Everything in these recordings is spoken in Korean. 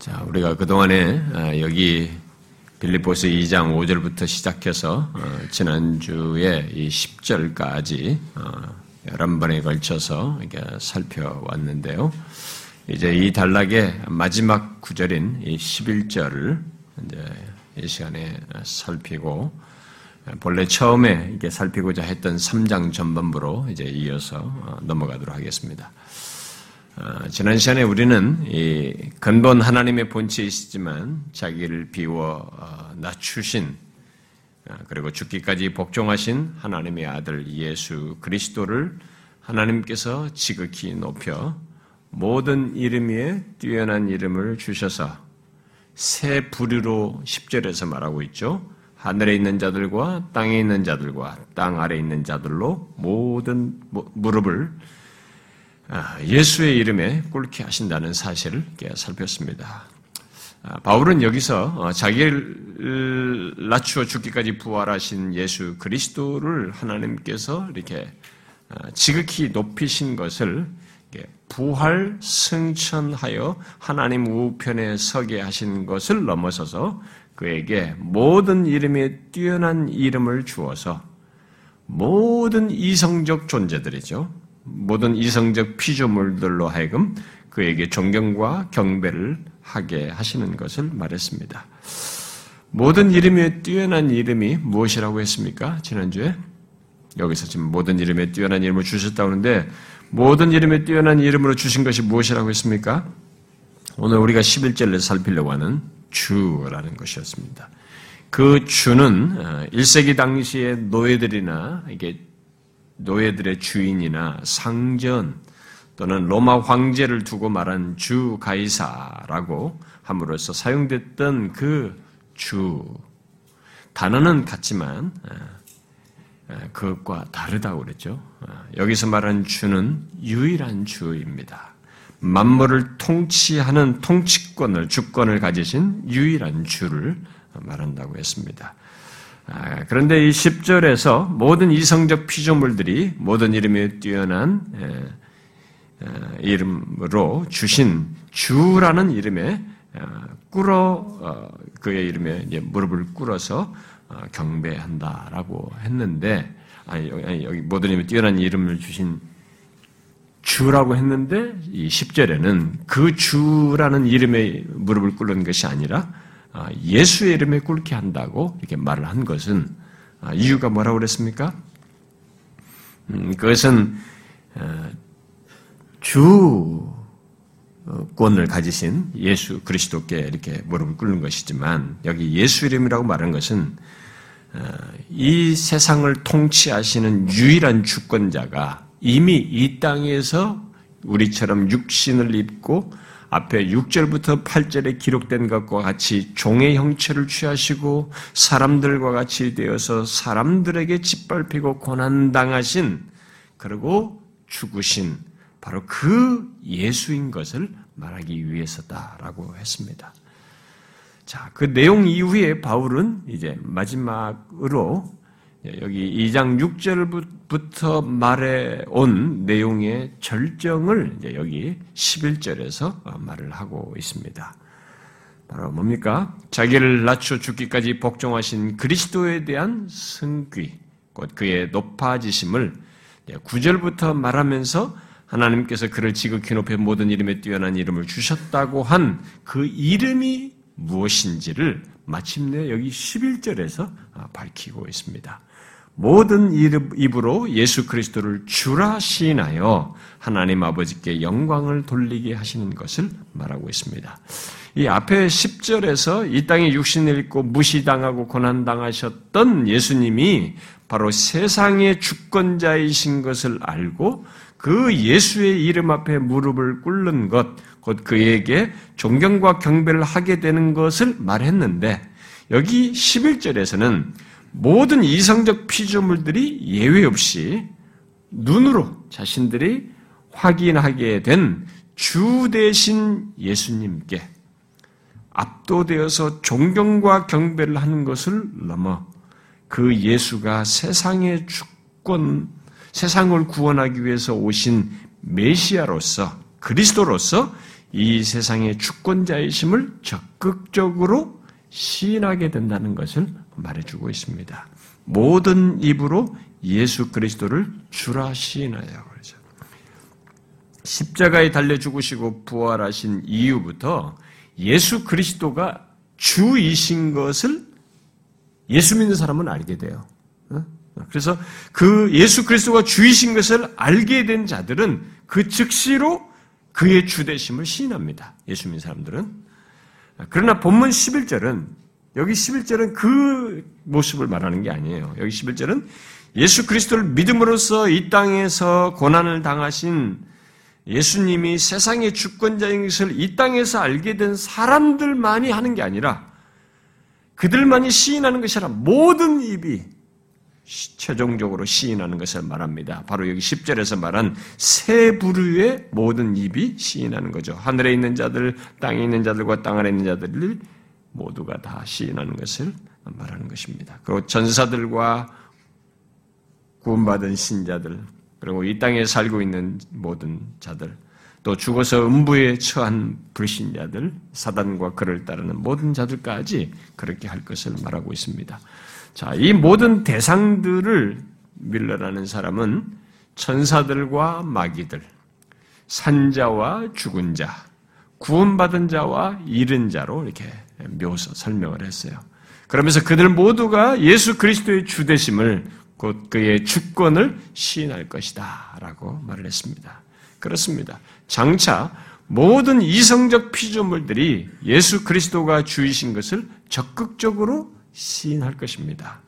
자, 우리가 그동안에 아, 여기 빌립보스 2장 5절부터 시작해서 어, 지난주에 이 10절까지 11번에 어, 걸쳐서 이렇게 살펴왔는데요. 이제 이 단락의 마지막 구절인 이 11절을 이제 이 시간에 살피고 본래 처음에 이게 살피고자 했던 3장 전반부로 이제 이어서 어, 넘어가도록 하겠습니다. 어, 지난 시간에 우리는 근본 하나님의 본체에 있지만 자기를 비워 어, 낮추신 어, 그리고 죽기까지 복종하신 하나님의 아들 예수 그리스도를 하나님께서 지극히 높여 모든 이름 위에 뛰어난 이름을 주셔서 새 부류로 10절에서 말하고 있죠. 하늘에 있는 자들과 땅에 있는 자들과 땅 아래 있는 자들로 모든 무릎을 아, 예수의 이름에 꿇게 하신다는 사실을 살폈습니다. 아, 바울은 여기서 어, 자기를 낮추어 죽기까지 부활하신 예수 그리스도를 하나님께서 이렇게 아, 지극히 높이신 것을 부활 승천하여 하나님 우편에 서게 하신 것을 넘어서서 그에게 모든 이름에 뛰어난 이름을 주어서 모든 이성적 존재들이죠. 모든 이성적 피조물들로 하여금 그에게 존경과 경배를 하게 하시는 것을 말했습니다. 모든 이름에 뛰어난 이름이 무엇이라고 했습니까? 지난주에? 여기서 지금 모든 이름에 뛰어난 이름을 주셨다고 하는데 모든 이름에 뛰어난 이름으로 주신 것이 무엇이라고 했습니까? 오늘 우리가 11절을 살피려고 하는 주라는 것이었습니다. 그 주는 1세기 어, 당시의 노예들이나 이게 노예들의 주인이나 상전 또는 로마 황제를 두고 말한 주 가이사라고 함으로써 사용됐던 그 주 단어는 같지만 그것과 다르다고 그랬죠. 여기서 말하는 주는 유일한 주입니다. 만물을 통치하는 통치권을 주권을 가지신 유일한 주를 말한다고 했습니다. 아, 그런데 이 10절에서 모든 이성적 피조물들이 모든 이름에 뛰어난 이름으로 주신 주라는 이름에 어, 꿇어 어, 그의 이름에 무릎을 꿇어서 어, 경배한다라고 했는데 아니 여기 모든 이름에 뛰어난 이름을 주신 주라고 했는데 이 10절에는 그 주라는 이름에 무릎을 꿇는 것이 아니라 아, 예수의 이름에 꿇게 한다고 이렇게 말을 한 것은 아, 이유가 뭐라고 그랬습니까? 음, 그것은 어, 주권을 가지신 예수 그리스도께 이렇게 무릎을 꿇는 것이지만 여기 예수 이름이라고 말한 것은 어, 이 세상을 통치하시는 유일한 주권자가 이미 이 땅에서 우리처럼 육신을 입고 앞에 6절부터 8절에 기록된 것과 같이 종의 형체를 취하시고 사람들과 같이 되어서 사람들에게 짓밟히고 고난당하신 그리고 죽으신 바로 그 예수인 것을 말하기 위해서다라고 했습니다. 자, 그 내용 이후에 바울은 이제 마지막으로 여기 2장 6절부터 말해 온 내용의 절정을 여기 11절에서 말을 하고 있습니다. 바로 뭡니까? 자기를 낮춰 죽기까지 복종하신 그리스도에 대한 승귀, 곧 그의 높아지심을 9절부터 말하면서 하나님께서 그를 지극히 높여 모든 이름에 뛰어난 이름을 주셨다고 한 그 이름이 무엇인지를 마침내 여기 11절에서 밝히고 있습니다. 모든 입으로 예수 그리스도를 주라 시인하여 하나님 아버지께 영광을 돌리게 하시는 것을 말하고 있습니다. 이 앞에 10절에서 이 땅에 육신을 입고 무시당하고 고난당하셨던 예수님이 바로 세상의 주권자이신 것을 알고 그 예수의 이름 앞에 무릎을 꿇는 것, 곧 그에게 존경과 경배를 하게 되는 것을 말했는데, 여기 11절에서는 모든 이성적 피조물들이 예외 없이 눈으로 자신들이 확인하게 된 주 대신 예수님께 압도되어서 존경과 경배를 하는 것을 넘어 그 예수가 세상의 주권, 세상을 구원하기 위해서 오신 메시아로서 그리스도로서 이 세상의 주권자이심을 적극적으로 시인하게 된다는 것을 말해주고 있습니다. 모든 입으로 예수 그리스도를 주라 시인하여 그러죠. 십자가에 달려 죽으시고 부활하신 이후부터 예수 그리스도가 주이신 것을 예수 믿는 사람은 알게 돼요. 어? 그래서 그 예수 그리스도가 주이신 것을 알게 된 자들은 그 즉시로 그의 주대심을 시인합니다. 예수 믿는 사람들은. 그러나 본문 11절은 여기 11절은 그 모습을 말하는 게 아니에요. 여기 11절은 예수 그리스도를 믿음으로써 이 땅에서 고난을 당하신 예수님이 세상의 주권자인 것을 이 땅에서 알게 된 사람들만이 하는 게 아니라 그들만이 시인하는 것이 아니라 모든 입이 최종적으로 시인하는 것을 말합니다. 바로 여기 10절에서 말한 세 부류의 모든 입이 시인하는 거죠. 하늘에 있는 자들, 땅에 있는 자들과 땅 아래 있는 자들 모두가 다 시인하는 것을 말하는 것입니다. 그리고 전사들과 구원받은 신자들, 그리고 이 땅에 살고 있는 모든 자들, 또 죽어서 음부에 처한 불신자들, 사단과 그를 따르는 모든 자들까지 그렇게 할 것을 말하고 있습니다. 자, 이 모든 대상들을 밀러라는 사람은 천사들과 마귀들, 산자와 죽은 자, 구원받은 자와 잃은 자로 이렇게 묘사, 설명을 했어요. 그러면서 그들 모두가 예수 그리스도의 주대심을 곧 그의 주권을 시인할 것이다. 라고 말을 했습니다. 그렇습니다. 장차 모든 이성적 피조물들이 예수 그리스도가 주이신 것을 적극적으로 시인할 것입니다.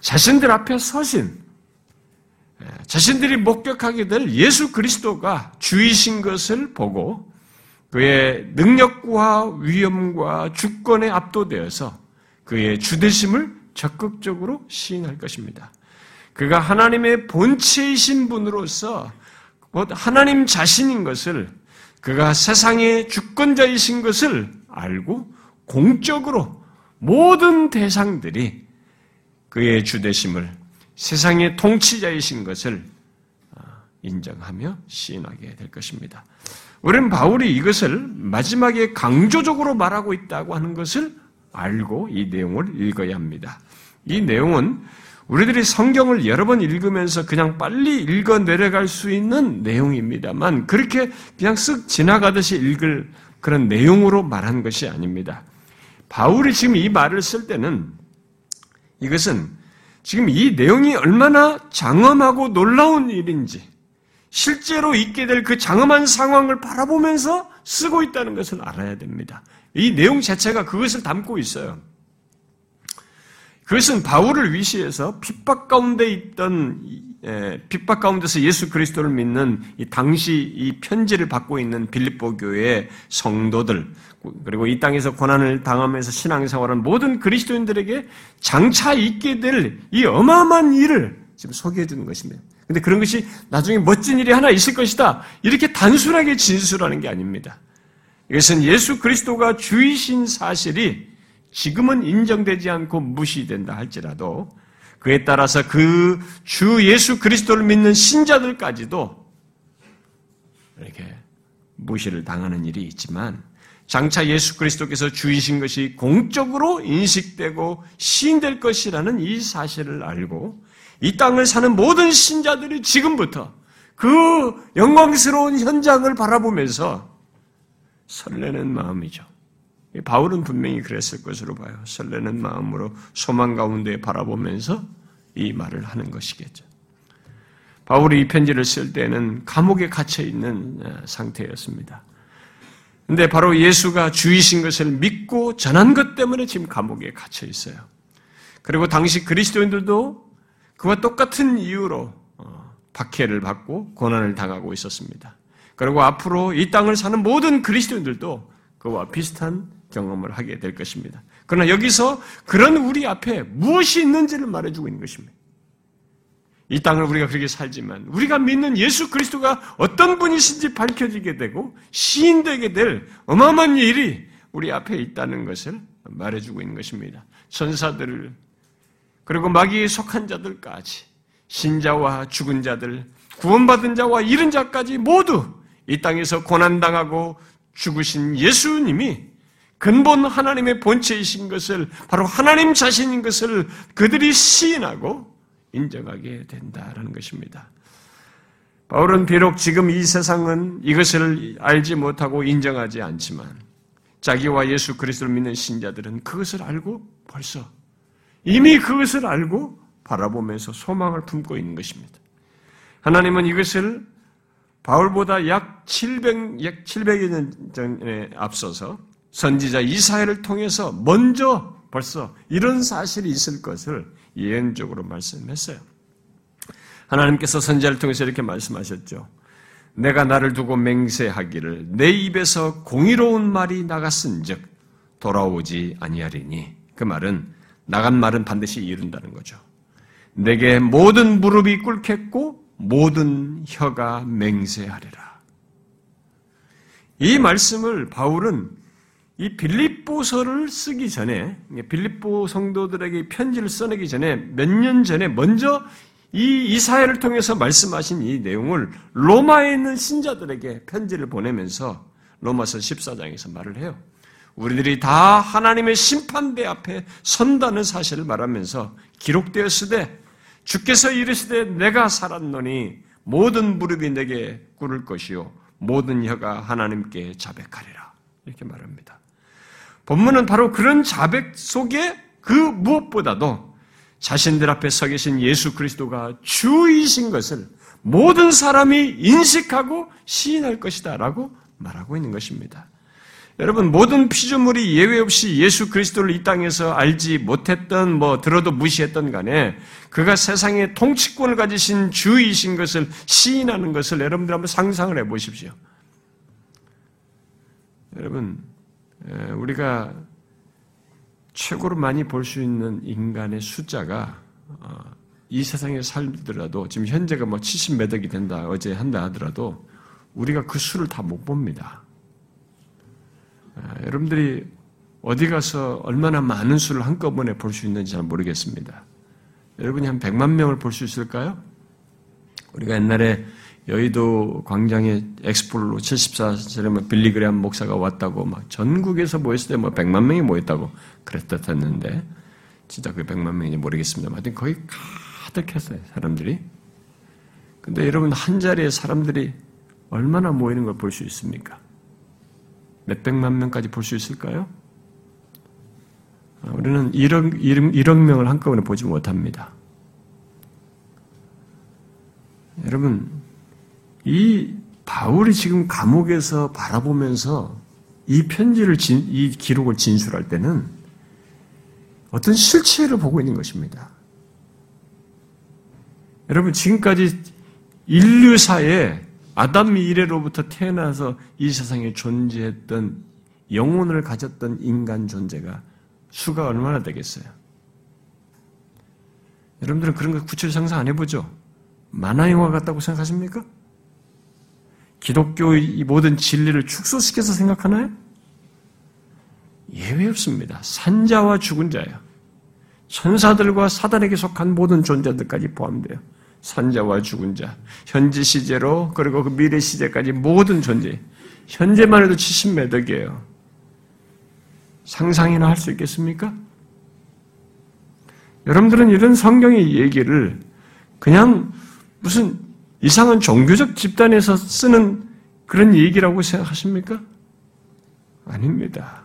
자신들 앞에 서신, 예, 자신들이 목격하게 될 예수 그리스도가 주이신 것을 보고 그의 능력과 위엄과 주권에 압도되어서 그의 주대심을 적극적으로 시인할 것입니다. 그가 하나님의 본체이신 분으로서 하나님 자신인 것을 그가 세상의 주권자이신 것을 알고 공적으로 모든 대상들이 그의 주대심을 세상의 통치자이신 것을 어, 인정하며 시인하게 될 것입니다. 우리는 바울이 이것을 마지막에 강조적으로 말하고 있다고 하는 것을 알고 이 내용을 읽어야 합니다. 이 내용은 우리들이 성경을 여러 번 읽으면서 그냥 빨리 읽어 내려갈 수 있는 내용입니다만 그렇게 그냥 쓱 지나가듯이 읽을 그런 내용으로 말한 것이 아닙니다. 바울이 지금 이 말을 쓸 때는 이것은 지금 이 내용이 얼마나 장엄하고 놀라운 일인지 실제로 있게 될 그 장엄한 상황을 바라보면서 쓰고 있다는 것을 알아야 됩니다. 이 내용 자체가 그것을 담고 있어요. 그것은 바울을 위시해서 핍박 가운데 있던 핍박 가운데서 예수 그리스도를 믿는 이 당시 이 편지를 받고 있는 빌립보 교회의 성도들 그리고 이 땅에서 고난을 당하면서 신앙생활한 모든 그리스도인들에게 장차 있게 될 이 어마어마한 일을 지금 소개해 주는 것입니다. 근데 그런 것이 나중에 멋진 일이 하나 있을 것이다. 이렇게 단순하게 진술하는 게 아닙니다. 이것은 예수 그리스도가 주이신 사실이 지금은 인정되지 않고 무시된다 할지라도 그에 따라서 그 주 예수 그리스도를 믿는 신자들까지도 이렇게 무시를 당하는 일이 있지만 장차 예수 그리스도께서 주이신 것이 공적으로 인식되고 시인될 것이라는 이 사실을 알고 이 땅을 사는 모든 신자들이 지금부터 그 영광스러운 현장을 바라보면서 설레는 마음이죠. 바울은 분명히 그랬을 것으로 봐요. 설레는 마음으로 소망 가운데 바라보면서 이 말을 하는 것이겠죠. 바울이 이 편지를 쓸 때는 감옥에 갇혀 있는 어, 상태였습니다. 근데 바로 예수가 주이신 것을 믿고 전한 것 때문에 지금 감옥에 갇혀 있어요. 그리고 당시 그리스도인들도 그와 똑같은 이유로 어, 박해를 받고 고난을 당하고 있었습니다. 그리고 앞으로 이 땅을 사는 모든 그리스도인들도 그와 비슷한 경험을 하게 될 것입니다. 그러나 여기서 그런 우리 앞에 무엇이 있는지를 말해주고 있는 것입니다. 이 땅을 우리가 그렇게 살지만 우리가 믿는 예수 그리스도가 어떤 분이신지 밝혀지게 되고 시인되게 될 어마어마한 일이 우리 앞에 있다는 것을 말해주고 있는 것입니다. 천사들 그리고 마귀에 속한 자들까지 신자와 죽은 자들 구원받은 자와 잃은 자까지 모두 이 땅에서 고난당하고 죽으신 예수님이 근본 하나님의 본체이신 것을 바로 하나님 자신인 것을 그들이 시인하고 인정하게 된다라는 것입니다. 바울은 비록 지금 이 세상은 이것을 알지 못하고 인정하지 않지만 자기와 예수 그리스도를 믿는 신자들은 그것을 알고 벌써 이미 그것을 알고 바라보면서 소망을 품고 있는 것입니다. 하나님은 이것을 바울보다 약 700, 약 700여 년 전에 앞서서 선지자 이사야를 통해서 먼저 벌써 이런 사실이 있을 것을 예언적으로 말씀했어요. 하나님께서 선지자를 통해서 이렇게 말씀하셨죠. 내가 나를 두고 맹세하기를 내 입에서 공의로운 말이 나갔은즉 돌아오지 아니하리니 그 말은 나간 말은 반드시 이룬다는 거죠. 내게 모든 무릎이 꿇겠고 모든 혀가 맹세하리라. 이 말씀을 바울은 이 빌립보서를 쓰기 전에 빌립보 성도들에게 편지를 써내기 전에 몇 년 전에 먼저 이 이사야를 통해서 말씀하신 이 내용을 로마에 있는 신자들에게 편지를 보내면서 로마서 14장에서 말을 해요. 우리들이 다 하나님의 심판대 앞에 선다는 사실을 말하면서 기록되었으되 주께서 이르시되 내가 살았노니 모든 무릎이 내게 꿇을 것이요 모든 혀가 하나님께 자백하리라 이렇게 말합니다. 본문은 바로 그런 자백 속에 그 무엇보다도 자신들 앞에 서 계신 예수 그리스도가 주이신 것을 모든 사람이 인식하고 시인할 것이다라고 말하고 있는 것입니다. 여러분 모든 피조물이 예외 없이 예수 그리스도를 이 땅에서 알지 못했던 뭐 들어도 무시했던 간에 그가 세상의 통치권을 가지신 주이신 것을 시인하는 것을 여러분들 한번 상상을 해 보십시오. 여러분 우리가 최고로 많이 볼 수 있는 인간의 숫자가 어, 이 세상에 살더라도 지금 현재가 뭐 70몇 억이 된다 어제 한다 하더라도 우리가 그 수를 다 못 봅니다. 아, 여러분들이 어디 가서 얼마나 많은 수를 한꺼번에 볼 수 있는지 잘 모르겠습니다. 여러분이 한 100만 명을 볼 수 있을까요? 우리가 옛날에 여의도 광장에 엑스폴로 74세에 뭐 빌리그레암 목사가 왔다고 막 전국에서 모였을 때 뭐 100만 명이 모였다고 그랬었는데 진짜 그 100만 명인지 모르겠습니다. 하여튼 거의 가득했어요, 사람들이. 근데 여러분 한 자리에 사람들이 얼마나 모이는 걸 볼 수 있습니까? 몇백만 명까지 볼 수 있을까요? 아, 우리는 1억, 1억 명을 한꺼번에 보지 못합니다. 여러분, 이 바울이 지금 감옥에서 바라보면서 이 편지를, 진, 이 기록을 진술할 때는 어떤 실체를 보고 있는 것입니다. 여러분, 지금까지 인류사에 아담 이래로부터 태어나서 이 세상에 존재했던 영혼을 가졌던 인간 존재가 수가 얼마나 되겠어요? 여러분들은 그런 거 구체적으로 상상 안 해보죠? 만화 영화 같다고 생각하십니까? 기독교의 모든 진리를 축소시켜서 생각하나요? 예외 없습니다. 산자와 죽은 자예요. 천사들과 사단에게 속한 모든 존재들까지 포함돼요. 산자와 죽은 자, 현재 시제로 그리고 그 미래 시제까지 모든 존재, 현재만 해도 70몇 억이에요. 상상이나 할 수 있겠습니까? 여러분들은 이런 성경의 얘기를 그냥 무슨 이상한 종교적 집단에서 쓰는 그런 얘기라고 생각하십니까? 아닙니다.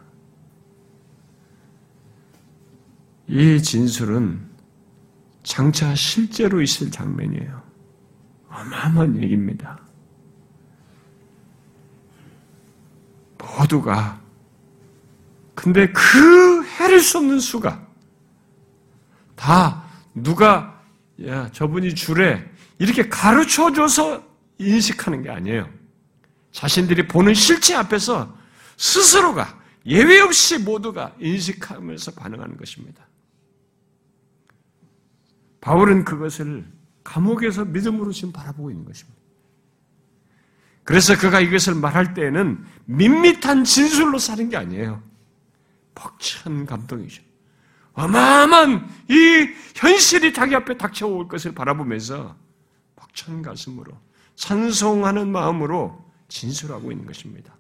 이 진술은 장차 실제로 있을 장면이에요. 어마어마한 얘기입니다. 모두가 근데 그 해를 수 없는 수가 다 누가 야 저분이 주래 이렇게 가르쳐줘서 인식하는 게 아니에요. 자신들이 보는 실체 앞에서 스스로가 예외 없이 모두가 인식하면서 반응하는 것입니다. 바울은 그것을 감옥에서 믿음으로 지금 바라보고 있는 것입니다. 그래서 그가 이것을 말할 때에는 밋밋한 진술로 사는 게 아니에요. 벅찬 감동이죠. 어마어마한 이 현실이 자기 앞에 닥쳐올 것을 바라보면서 벅찬 가슴으로 찬송하는 마음으로 진술하고 있는 것입니다.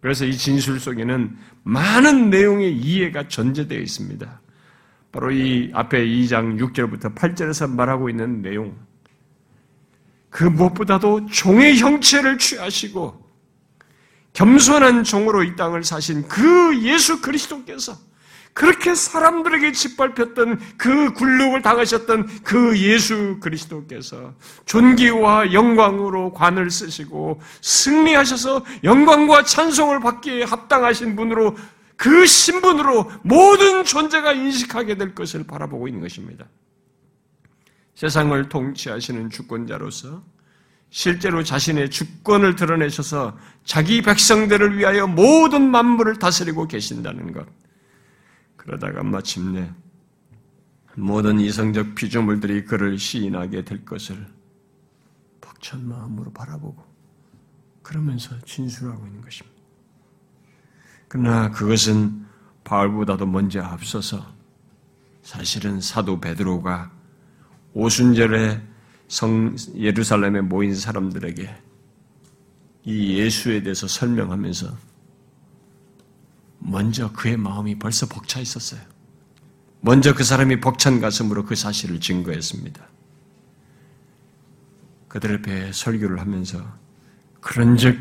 그래서 이 진술 속에는 많은 내용의 이해가 전제되어 있습니다. 바로 이 앞에 2장 6절부터 8절에서 말하고 있는 내용. 그 무엇보다도 종의 형체를 취하시고 겸손한 종으로 이 땅을 사신 그 예수 그리스도께서 그렇게 사람들에게 짓밟혔던 그 굴욕을 당하셨던 그 예수 그리스도께서 존귀와 영광으로 관을 쓰시고 승리하셔서 영광과 찬송을 받기에 합당하신 분으로 그 신분으로 모든 존재가 인식하게 될 것을 바라보고 있는 것입니다. 세상을 통치하시는 주권자로서 실제로 자신의 주권을 드러내셔서 자기 백성들을 위하여 모든 만물을 다스리고 계신다는 것. 그러다가 마침내 모든 이성적 피조물들이 그를 시인하게 될 것을 벅찬 마음으로 바라보고 그러면서 진술하고 있는 것입니다. 그러나 그것은 바울보다도 먼저 앞서서 사실은 사도 베드로가 오순절에 성 예루살렘에 모인 사람들에게 이 예수에 대해서 설명하면서 먼저 그의 마음이 벌써 벅차 있었어요. 먼저 그 사람이 벅찬 가슴으로 그 사실을 증거했습니다. 그들 앞에 설교를 하면서 그런즉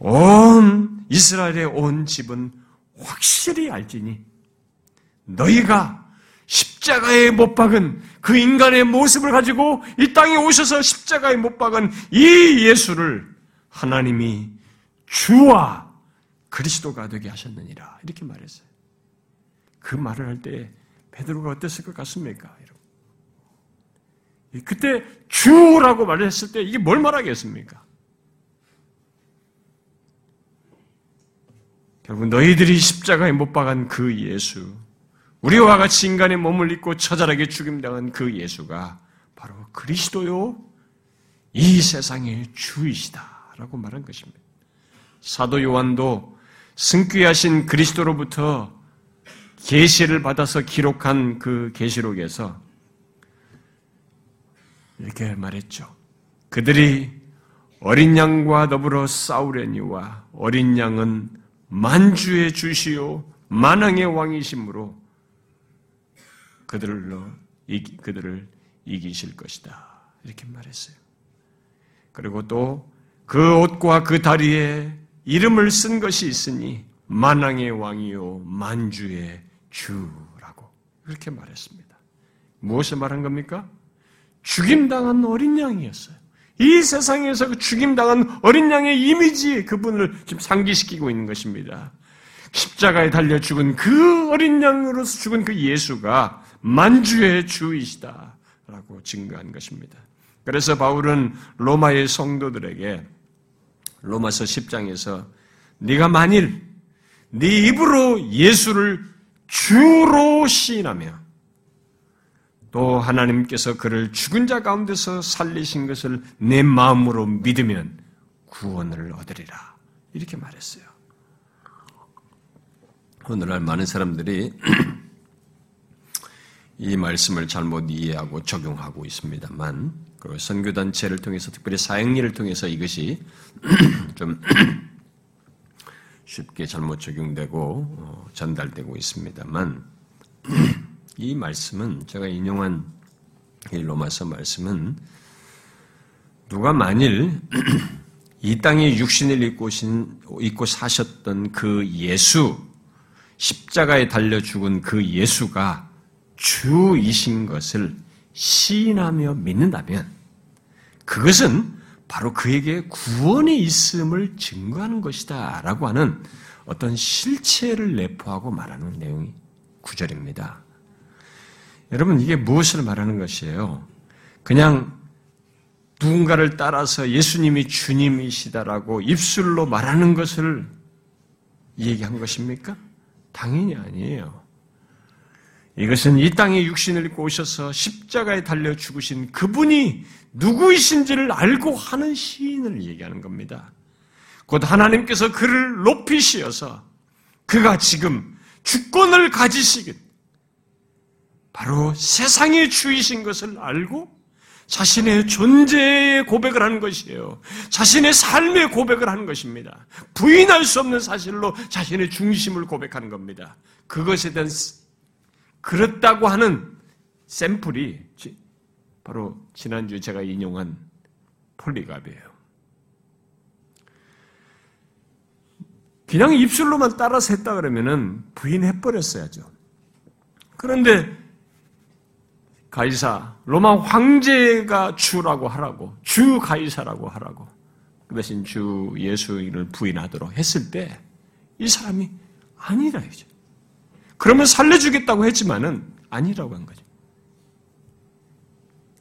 온 이스라엘의 온 집은 확실히 알지니 너희가 십자가에 못 박은 그 인간의 모습을 가지고 이 땅에 오셔서 십자가에 못 박은 이 예수를 하나님이 주와 그리스도가 되게 하셨느니라 이렇게 말했어요. 그 말을 할 때 베드로가 어땠을 것 같습니까? 그때 주라고 말했을 때 이게 뭘 말하겠습니까? 결국 너희들이 십자가에 못 박은 그 예수, 우리와 같이 인간의 몸을 입고 처절하게 죽임당한 그 예수가 바로 그리스도요, 이 세상의 주이시다라고 말한 것입니다. 사도 요한도 승귀하신 그리스도로부터 계시를 받아서 기록한 그 계시록에서 이렇게 말했죠. 그들이 어린 양과 더불어 싸우려니와 어린 양은 만주의 주시오 만왕의 왕이심으로 그들로 이기, 그들을 이기실 것이다. 이렇게 말했어요. 그리고 또 그 옷과 그 다리에 이름을 쓴 것이 있으니 만왕의 왕이요 만주의 주라고 그렇게 말했습니다. 무엇을 말한 겁니까? 죽임당한 어린 양이었어요. 이 세상에서 그 죽임당한 어린 양의 이미지 그분을 지금 상기시키고 있는 것입니다. 십자가에 달려 죽은 그 어린 양으로서 죽은 그 예수가 만주의 주이시다라고 증거한 것입니다. 그래서 바울은 로마의 성도들에게 로마서 10장에서 네가 만일 네 입으로 예수를 주로 시인하며 또 하나님께서 그를 죽은 자 가운데서 살리신 것을 내 마음으로 믿으면 구원을 얻으리라. 이렇게 말했어요. 오늘날 많은 사람들이 이 말씀을 잘못 이해하고 적용하고 있습니다만 그 선교단체를 통해서 특별히 사행리를 통해서 이것이 좀 쉽게 잘못 적용되고 어, 전달되고 있습니다만 이 말씀은 제가 인용한 이 로마서 말씀은 누가 만일 이 땅에 육신을 입고, 입고 사셨던 그 예수, 십자가에 달려 죽은 그 예수가 주이신 것을 시인하며 믿는다면 그것은 바로 그에게 구원이 있음을 증거하는 것이다 라고 하는 어떤 실체를 내포하고 말하는 내용이 구절입니다. 여러분 이게 무엇을 말하는 것이에요? 그냥 누군가를 따라서 예수님이 주님이시다라고 입술로 말하는 것을 얘기한 것입니까? 당연히 아니에요. 이것은 이 땅에 육신을 입고 오셔서 십자가에 달려 죽으신 그분이 누구이신지를 알고 하는 시인을 얘기하는 겁니다. 곧 하나님께서 그를 높이시어서 그가 지금 주권을 가지시겠 바로 세상의 주이신 것을 알고 자신의 존재의 고백을 하는 것이에요. 자신의 삶의 고백을 하는 것입니다. 부인할 수 없는 사실로 자신의 중심을 고백하는 겁니다. 그것에 대한 그렇다고 하는 샘플이 바로 지난주 제가 인용한 폴리갑이에요. 그냥 입술로만 따라서 했다 그러면은 부인해버렸어야죠. 그런데 가이사, 로마 황제가 주라고 하라고, 주 가이사라고 하라고, 그 대신 주 예수를 부인하도록 했을 때, 이 사람이 아니라 이죠. 그러면 살려주겠다고 했지만은 아니라고 한 거죠.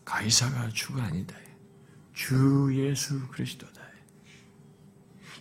가이사가 주가 아니다. 주 예수 그리스도다.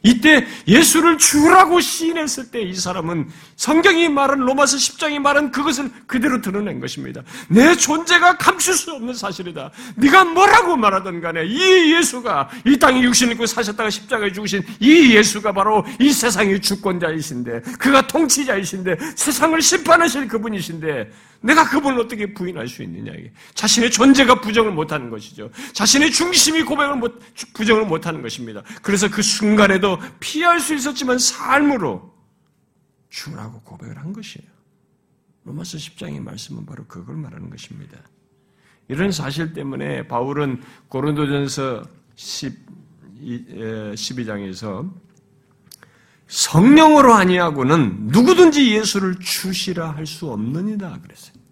이때 예수를 주라고 시인했을 때 이 사람은 성경이 말한 로마서 10장이 말한 그것을 그대로 드러낸 것입니다. 내 존재가 감출 수 없는 사실이다. 네가 뭐라고 말하든 간에 이 예수가 이 땅에 육신을 입고 사셨다가 십자가에 죽으신 이 예수가 바로 이 세상의 주권자이신데 그가 통치자이신데 세상을 심판하실 그분이신데 내가 그분을 어떻게 부인할 수 있느냐 자신의 존재가 부정을 못하는 것이죠. 자신의 중심이 고백을 못 부정을 못하는 것입니다. 그래서 그 순간에도 피할 수 있었지만 삶으로 주라고 고백을 한 것이에요. 로마서 10장의 말씀은 바로 그걸 말하는 것입니다. 이런 사실 때문에 바울은 고린도전서 10, 12장에서 성령으로 아니하고는 누구든지 예수를 주시라 할 수 없느니라 그랬어요.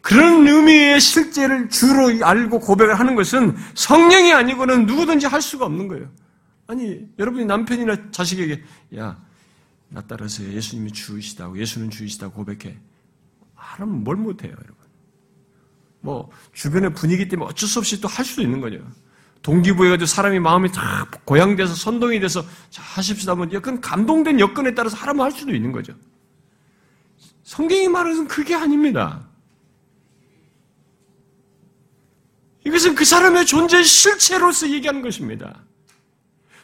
그런 의미의 실제를 주로 알고 고백을 하는 것은 성령이 아니고는 누구든지 할 수가 없는 거예요. 아니, 여러분이 남편이나 자식에게, 야, 나 따라서 예수님이 주이시다고, 예수는 주이시다고 고백해. 하면 뭘 못해요, 여러분. 뭐, 주변의 분위기 때문에 어쩔 수 없이 또 할 수도 있는 거죠. 동기부여가지고 사람이 마음이 다 고양돼서 선동이 돼서 자, 하십시다 하면 약간 감동된 여건에 따라서 하라면 할 수도 있는 거죠. 성경이 말하는 그게 아닙니다. 이것은 그 사람의 존재의 실체로서 얘기하는 것입니다.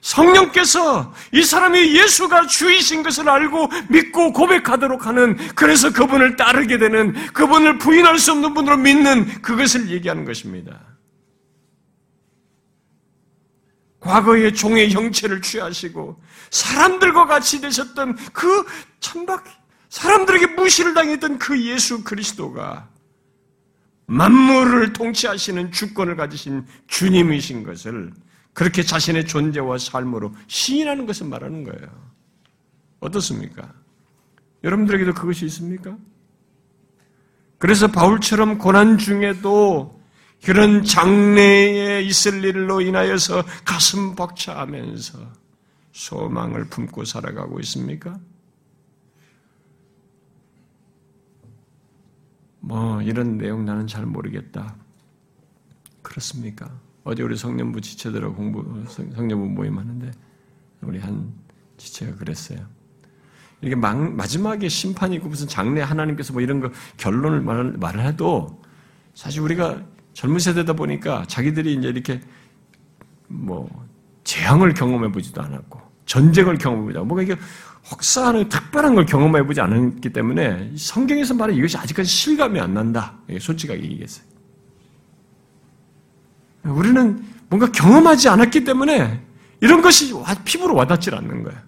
성령께서 이 사람이 예수가 주이신 것을 알고 믿고 고백하도록 하는 그래서 그분을 따르게 되는 그분을 부인할 수 없는 분으로 믿는 그것을 얘기하는 것입니다. 과거의 종의 형체를 취하시고 사람들과 같이 되셨던 그 천박 사람들에게 무시를 당했던 그 예수 그리스도가 만물을 통치하시는 주권을 가지신 주님이신 것을 그렇게 자신의 존재와 삶으로 시인하는 것을 말하는 거예요. 어떻습니까? 여러분들에게도 그것이 있습니까? 그래서 바울처럼 고난 중에도 그런 장래에 있을 일로 인하여서 가슴 벅차하면서 소망을 품고 살아가고 있습니까? 뭐 이런 내용 나는 잘 모르겠다. 그렇습니까? 어제 우리 성년부 지체들하고 공부 성년부 모임 하는데 우리 한 지체가 그랬어요. 이게 막, 마지막에 심판이 있고 무슨 장래 하나님께서 뭐 이런 거 결론을 말, 말을 해도 사실 우리가 젊은 세대다 보니까 자기들이 이제 이렇게 뭐 재앙을 경험해 보지도 않았고 전쟁을 경험해 보지 않고 뭔가 이게 혹사하는 특별한 걸 경험해 보지 않았기 때문에 성경에서 말해 이것이 아직까지 실감이 안 난다. 솔직하게 얘기했어요. 우리는 뭔가 경험하지 않았기 때문에 이런 것이 피부로 와닿질 않는 거예요.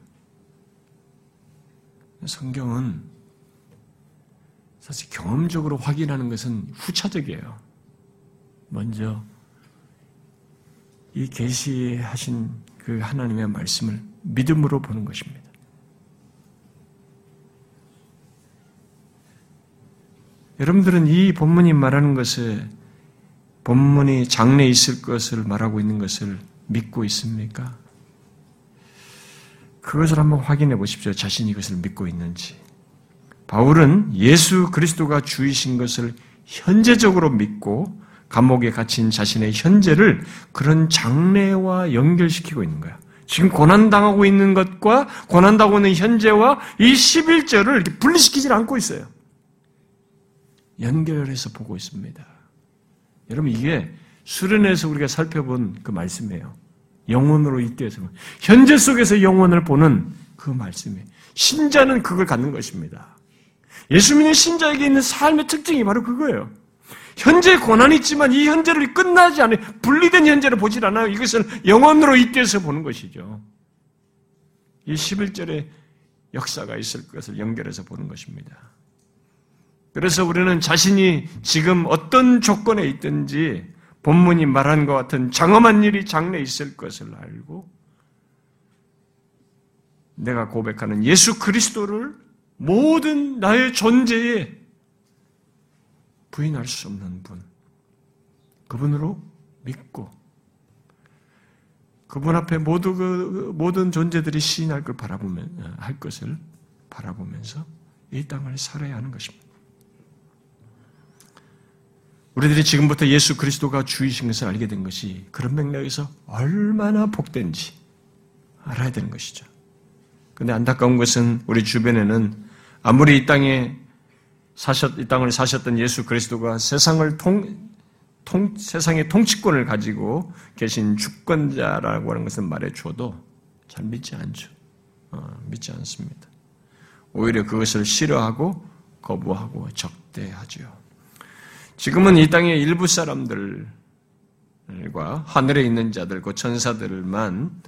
성경은 사실 경험적으로 확인하는 것은 후차적이에요. 먼저 이 계시하신 그 하나님의 말씀을 믿음으로 보는 것입니다. 여러분들은 이 본문이 말하는 것을 본문이 장래에 있을 것을 말하고 있는 것을 믿고 있습니까? 그것을 한번 확인해 보십시오. 자신이 이것을 믿고 있는지. 바울은 예수 그리스도가 주이신 것을 현재적으로 믿고 감옥에 갇힌 자신의 현재를 그런 장래와 연결시키고 있는 거야. 지금 고난당하고 있는 것과 고난당하고 있는 현재와 이 11절을 이렇게 분리시키지 않고 있어요. 연결해서 보고 있습니다. 여러분 이게 수련에서 우리가 살펴본 그 말씀이에요. 영혼으로 이때에서 현재 속에서 영혼을 보는 그 말씀이에요. 신자는 그걸 갖는 것입니다. 예수 믿는 신자에게 있는 삶의 특징이 바로 그거예요. 현재 고난이 있지만 이 현재를 끝나지 않아요. 분리된 현재를 보질 않아요. 이것을 영원으로 잇대서 보는 것이죠. 이 11절에 역사가 있을 것을 연결해서 보는 것입니다. 그래서 우리는 자신이 지금 어떤 조건에 있든지 본문이 말한 것 같은 장엄한 일이 장래 있을 것을 알고 내가 고백하는 예수 그리스도를 모든 나의 존재에 부인할 수 없는 분, 그분으로 믿고 그분 앞에 모두 그 모든 존재들이 시인할 걸 바라보면 할 것을 바라보면서 이 땅을 살아야 하는 것입니다. 우리들이 지금부터 예수 그리스도가 주이신 것을 알게 된 것이 그런 맥락에서 얼마나 복된지 알아야 되는 것이죠. 근데 안타까운 것은 우리 주변에는 아무리 이 땅에 사셨, 이 땅을 사셨던 예수 그리스도가 세상을 통, 통, 세상의 통치권을 가지고 계신 주권자라고 하는 것을 말해줘도 잘 믿지 않죠. 어, 믿지 않습니다. 오히려 그것을 싫어하고 거부하고 적대하죠. 지금은 이 땅의 일부 사람들과 하늘에 있는 자들, 그 천사들만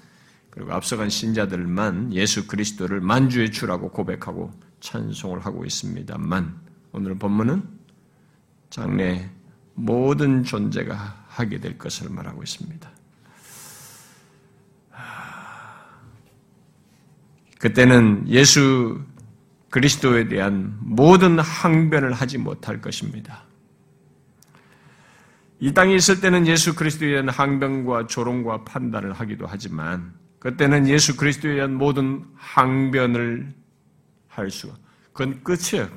그리고 앞서간 신자들만 예수 그리스도를 만주의 주라고 고백하고 찬송을 하고 있습니다만 오늘 본문은 장래 모든 존재가 하게 될 것을 말하고 있습니다. 그때는 예수 그리스도에 대한 모든 항변을 하지 못할 것입니다. 이 땅에 있을 때는 예수 그리스도에 대한 항변과 조롱과 판단을 하기도 하지만 그때는 예수 그리스도에 대한 모든 항변을 할 수, 그건 끝이에요.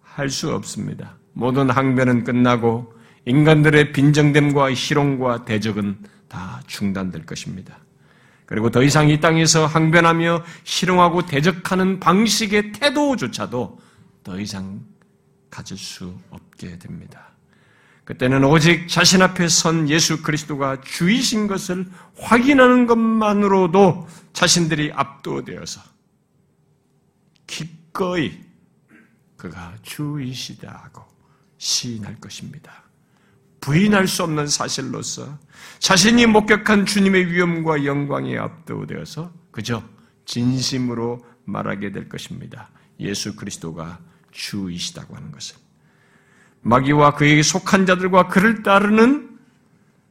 할 수 없습니다. 모든 항변은 끝나고 인간들의 빈정됨과 희롱과 대적은 다 중단될 것입니다. 그리고 더 이상 이 땅에서 항변하며 희롱하고 대적하는 방식의 태도조차도 더 이상 가질 수 없게 됩니다. 그때는 오직 자신 앞에 선 예수 그리스도가 주이신 것을 확인하는 것만으로도 자신들이 압도되어서 기꺼이 그가 주이시다고 시인할 것입니다. 부인할 수 없는 사실로서 자신이 목격한 주님의 위엄과 영광에 압도되어서 그저 진심으로 말하게 될 것입니다. 예수 그리스도가 주이시다고 하는 것을. 마귀와 그에게 속한 자들과 그를 따르는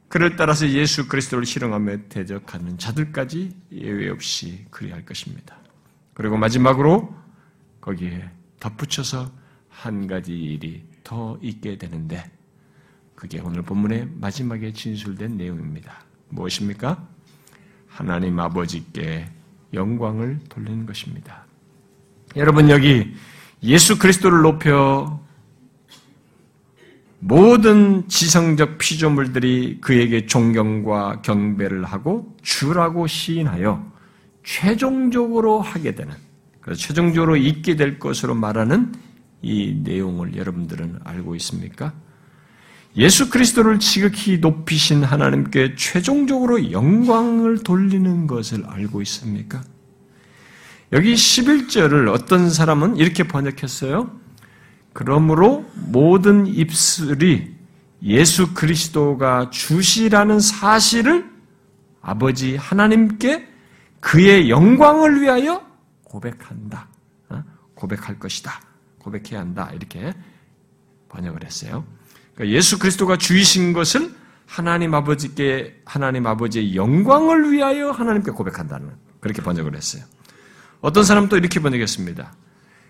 그를 따라서 예수 그리스도를 실행하며 대적하는 자들까지 예외 없이 그리할 것입니다. 그리고 마지막으로 거기에 덧붙여서 한 가지 일이 더 있게 되는데 그게 오늘 본문의 마지막에 진술된 내용입니다. 무엇입니까? 하나님 아버지께 영광을 돌리는 것입니다. 여러분 여기 예수 그리스도를 높여 모든 지성적 피조물들이 그에게 존경과 경배를 하고 주라고 시인하여 최종적으로 하게 되는, 그래서 최종적으로 있게 될 것으로 말하는 이 내용을 여러분들은 알고 있습니까? 예수 그리스도를 지극히 높이신 하나님께 최종적으로 영광을 돌리는 것을 알고 있습니까? 여기 11절을 어떤 사람은 이렇게 번역했어요. 그러므로 모든 입술이 예수 그리스도가 주시라는 사실을 아버지 하나님께 그의 영광을 위하여 고백한다. 어? 고백할 것이다. 고백해야 한다. 이렇게 번역을 했어요. 그러니까 예수 그리스도가 주이신 것을 하나님 아버지께 하나님 아버지의 영광을 위하여 하나님께 고백한다는 그렇게 번역을 했어요. 어떤 사람은 또 이렇게 번역했습니다.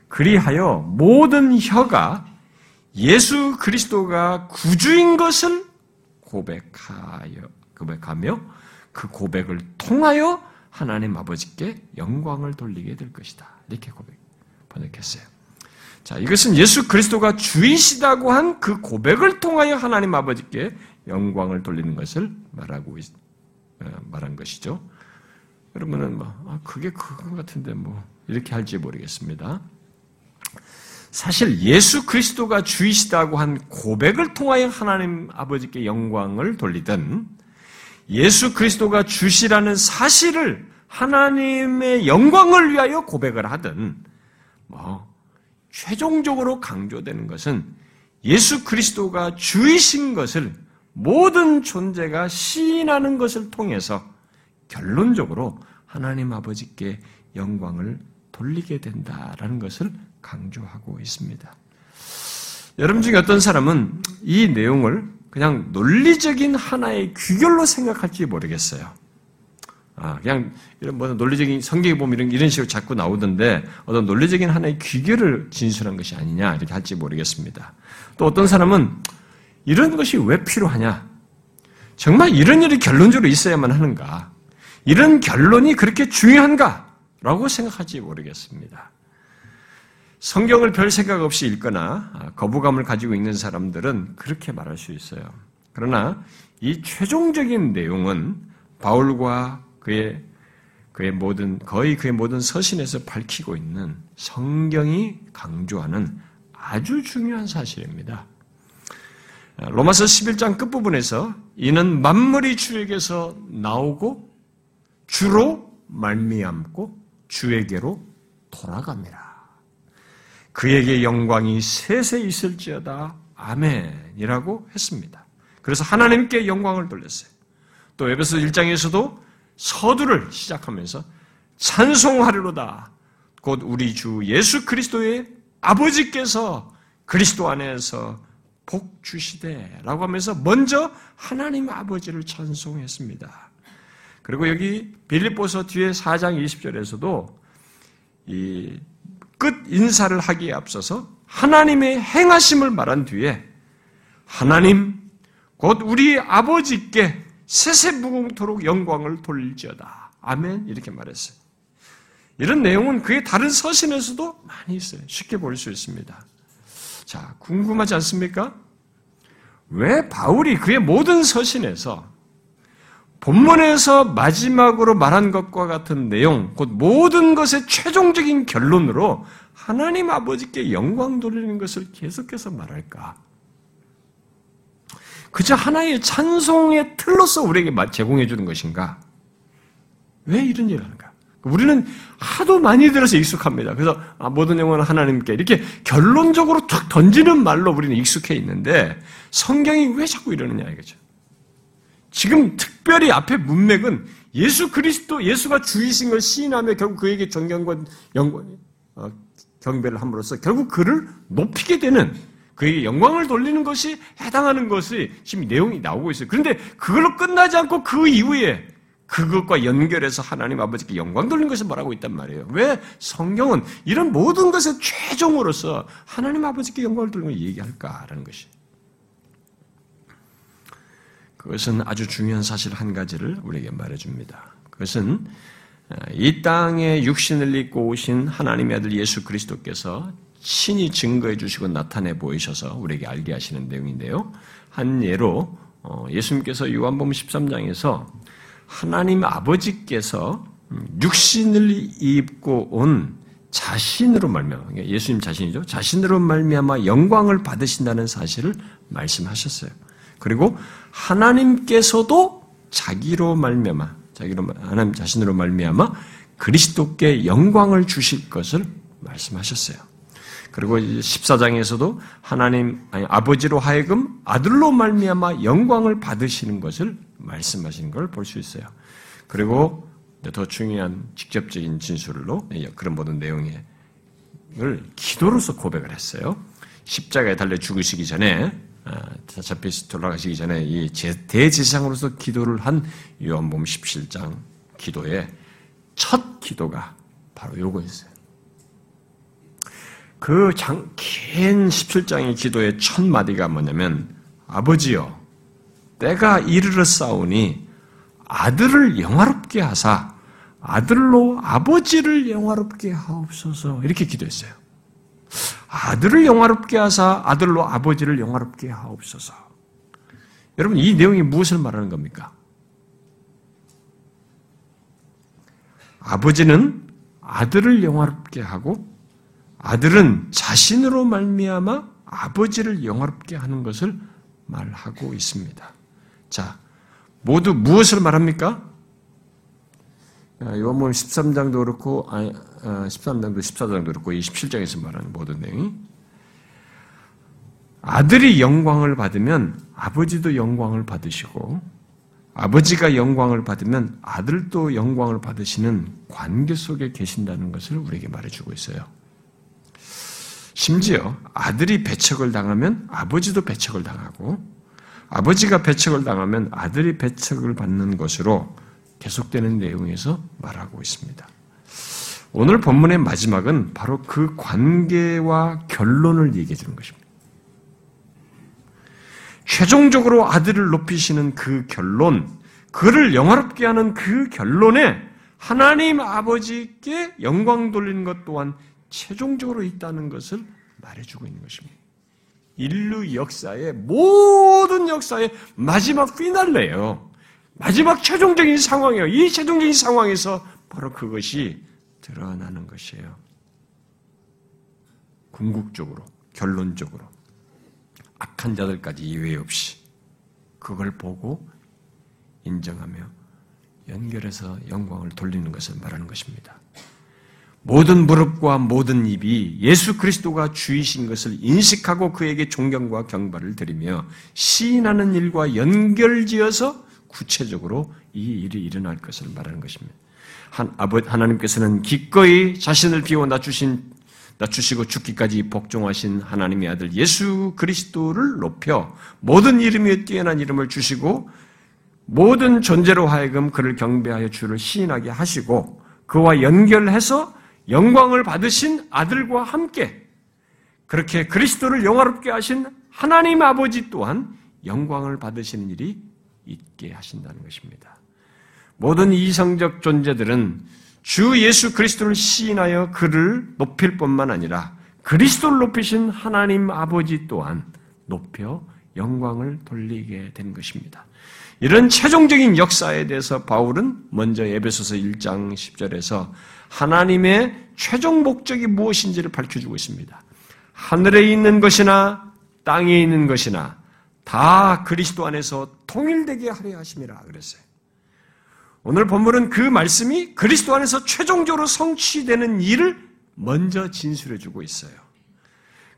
그리하여 모든 혀가 예수 그리스도가 구주인 것을 고백하여 고백하며 그 고백을 통하여 하나님 아버지께 영광을 돌리게 될 것이다. 이렇게 고백 번역했어요. 자, 이것은 예수 그리스도가 주이시다고 한 그 고백을 통하여 하나님 아버지께 영광을 돌리는 것을 말하고 있, 어, 말한 것이죠. 여러분은 뭐 아, 그게 그거 같은데 뭐 이렇게 할지 모르겠습니다. 사실 예수 그리스도가 주이시다고 한 고백을 통하여 하나님 아버지께 영광을 돌리든 예수 그리스도가 주시라는 사실을 하나님의 영광을 위하여 고백을 하든 뭐 최종적으로 강조되는 것은 예수 그리스도가 주이신 것을 모든 존재가 시인하는 것을 통해서 결론적으로 하나님 아버지께 영광을 돌리게 된다라는 것을 강조하고 있습니다. 여러분 중에 어떤 사람은 이 내용을 그냥 논리적인 하나의 귀결로 생각할지 모르겠어요. 아, 그냥 이런 뭐 논리적인 성경에 보면 이런, 이런 식으로 자꾸 나오던데 어떤 논리적인 하나의 귀결을 진술한 것이 아니냐 이렇게 할지 모르겠습니다. 또 어떤 사람은 이런 것이 왜 필요하냐? 정말 이런 일이 결론적으로 있어야만 하는가? 이런 결론이 그렇게 중요한가? 라고 생각할지 모르겠습니다. 성경을 별 생각 없이 읽거나 거부감을 가지고 있는 사람들은 그렇게 말할 수 있어요. 그러나 이 최종적인 내용은 바울과 그의 그의 모든 거의 그의 모든 서신에서 밝히고 있는 성경이 강조하는 아주 중요한 사실입니다. 로마서 11장 끝부분에서 이는 만물이 주에게서 나오고 주로 말미암고 주에게로 돌아갑니다. 그에게 영광이 세세 있을지어다 아멘이라고 했습니다. 그래서 하나님께 영광을 돌렸어요. 또 에베소 1장에서도 서두를 시작하면서 찬송하리로다. 곧 우리 주 예수 그리스도의 아버지께서 그리스도 안에서 복 주시되라고 하면서 먼저 하나님 아버지를 찬송했습니다. 그리고 여기 빌립보서 뒤에 4장 20절에서도 이 끝 인사를 하기에 앞서서 하나님의 행하심을 말한 뒤에 하나님 곧 우리 아버지께 세세무궁토록 영광을 돌릴지어다. 아멘 이렇게 말했어요. 이런 내용은 그의 다른 서신에서도 많이 있어요. 쉽게 볼 수 있습니다. 자, 궁금하지 않습니까? 왜 바울이 그의 모든 서신에서 본문에서 마지막으로 말한 것과 같은 내용, 곧 모든 것의 최종적인 결론으로 하나님 아버지께 영광 돌리는 것을 계속해서 말할까? 그저 하나의 찬송의 틀로서 우리에게 제공해 주는 것인가? 왜 이런 일을 하는가? 우리는 하도 많이 들어서 익숙합니다. 그래서 아, 모든 영혼은 하나님께 이렇게 결론적으로 툭 던지는 말로 우리는 익숙해 있는데 성경이 왜 자꾸 이러느냐 이거죠. 지금 특별히 앞에 문맥은 예수 그리스도 예수가 주이신 걸 시인하며 결국 그에게 존경과 영광 어, 경배를 함으로써 결국 그를 높이게 되는 그에게 영광을 돌리는 것이 해당하는 것이 지금 내용이 나오고 있어요. 그런데 그걸로 끝나지 않고 그 이후에 그것과 연결해서 하나님 아버지께 영광 돌린 것을 말하고 있단 말이에요. 왜 성경은 이런 모든 것의 최종으로서 하나님 아버지께 영광을 돌리는 걸 얘기할까라는 것이. 그것은 아주 중요한 사실 한 가지를 우리에게 말해줍니다. 그것은 이 땅에 육신을 입고 오신 하나님의 아들 예수 그리스도께서 친히 증거해 주시고 나타내 보이셔서 우리에게 알게 하시는 내용인데요. 한 예로 어, 예수님께서 요한복음 13장에서 하나님 아버지께서 육신을 입고 온 자신으로 말미암아 그러니까 예수님 자신이죠. 자신으로 말미암아 영광을 받으신다는 사실을 말씀하셨어요. 그리고 하나님께서도 자기로 말미암아 자기로 하나님 자신으로 말미암아 그리스도께 영광을 주실 것을 말씀하셨어요. 그리고 14장에서도 하나님 아니, 아버지로 하여금 아들로 말미암아 영광을 받으시는 것을 말씀하시는 걸 볼 수 있어요. 그리고 더 중요한 직접적인 진술로 그런 모든 내용을 기도로서 고백을 했어요. 십자가에 달려 죽으시기 전에 아, 돌아가시기 전에 이 대지상으로서 기도를 한 요한복음 17장 기도의 첫 기도가 바로 요거였어요. 그 장, 긴 17장의 기도의 첫 마디가 뭐냐면, 아버지여, 때가 이르러 싸우니 아들을 영화롭게 하사 아들로 아버지를 영화롭게 하옵소서. 이렇게 기도했어요. 아들을 영화롭게 하사 아들로 아버지를 영화롭게 하옵소서. 여러분, 이 내용이 무엇을 말하는 겁니까? 아버지는 아들을 영화롭게 하고 아들은 자신으로 말미암아 아버지를 영화롭게 하는 것을 말하고 있습니다. 자, 모두 무엇을 말합니까? 요한복음 13장도 그렇고 13장도 아, 14장도 그렇고 27장에서 말하는 모든 내용이 아들이 영광을 받으면 아버지도 영광을 받으시고 아버지가 영광을 받으면 아들도 영광을 받으시는 관계 속에 계신다는 것을 우리에게 말해주고 있어요. 심지어 아들이 배척을 당하면 아버지도 배척을 당하고 아버지가 배척을 당하면 아들이 배척을 받는 것으로 계속되는 내용에서 말하고 있습니다. 오늘 본문의 마지막은 바로 그 관계와 결론을 얘기해 주는 것입니다. 최종적으로 아들을 높이시는 그 결론, 그를 영화롭게 하는 그 결론에 하나님 아버지께 영광 돌리는 것 또한 최종적으로 있다는 것을 말해주고 있는 것입니다. 인류 역사의 모든 역사의 마지막 피날레예요. 마지막 최종적인 상황이에요. 이 최종적인 상황에서 바로 그것이 드러나는 것이에요. 궁극적으로, 결론적으로 악한 자들까지 예외 없이 그걸 보고 인정하며 연결해서 영광을 돌리는 것을 말하는 것입니다. 모든 무릎과 모든 입이 예수 그리스도가 주이신 것을 인식하고 그에게 존경과 경발을 드리며 시인하는 일과 연결지어서 구체적으로 이 일이 일어날 것을 말하는 것입니다. 한, 아버, 하나님께서는 기꺼이 자신을 비워 낮추신, 낮추시고 죽기까지 복종하신 하나님의 아들 예수 그리스도를 높여 모든 이름에 뛰어난 이름을 주시고 모든 존재로 하여금 그를 경배하여 주를 시인하게 하시고 그와 연결해서 영광을 받으신 아들과 함께 그렇게 그리스도를 영화롭게 하신 하나님 아버지 또한 영광을 받으시는 일이 있게 하신다는 것입니다. 모든 이성적 존재들은 주 예수 그리스도를 시인하여 그를 높일 뿐만 아니라 그리스도를 높이신 하나님 아버지 또한 높여 영광을 돌리게 된 것입니다. 이런 최종적인 역사에 대해서 바울은 먼저 에베소서 1장 10절에서 하나님의 최종 목적이 무엇인지를 밝혀주고 있습니다. 하늘에 있는 것이나 땅에 있는 것이나 다 그리스도 안에서 통일되게 하려 하심이라 그랬어요. 오늘 본문은 그 말씀이 그리스도 안에서 최종적으로 성취되는 일을 먼저 진술해 주고 있어요.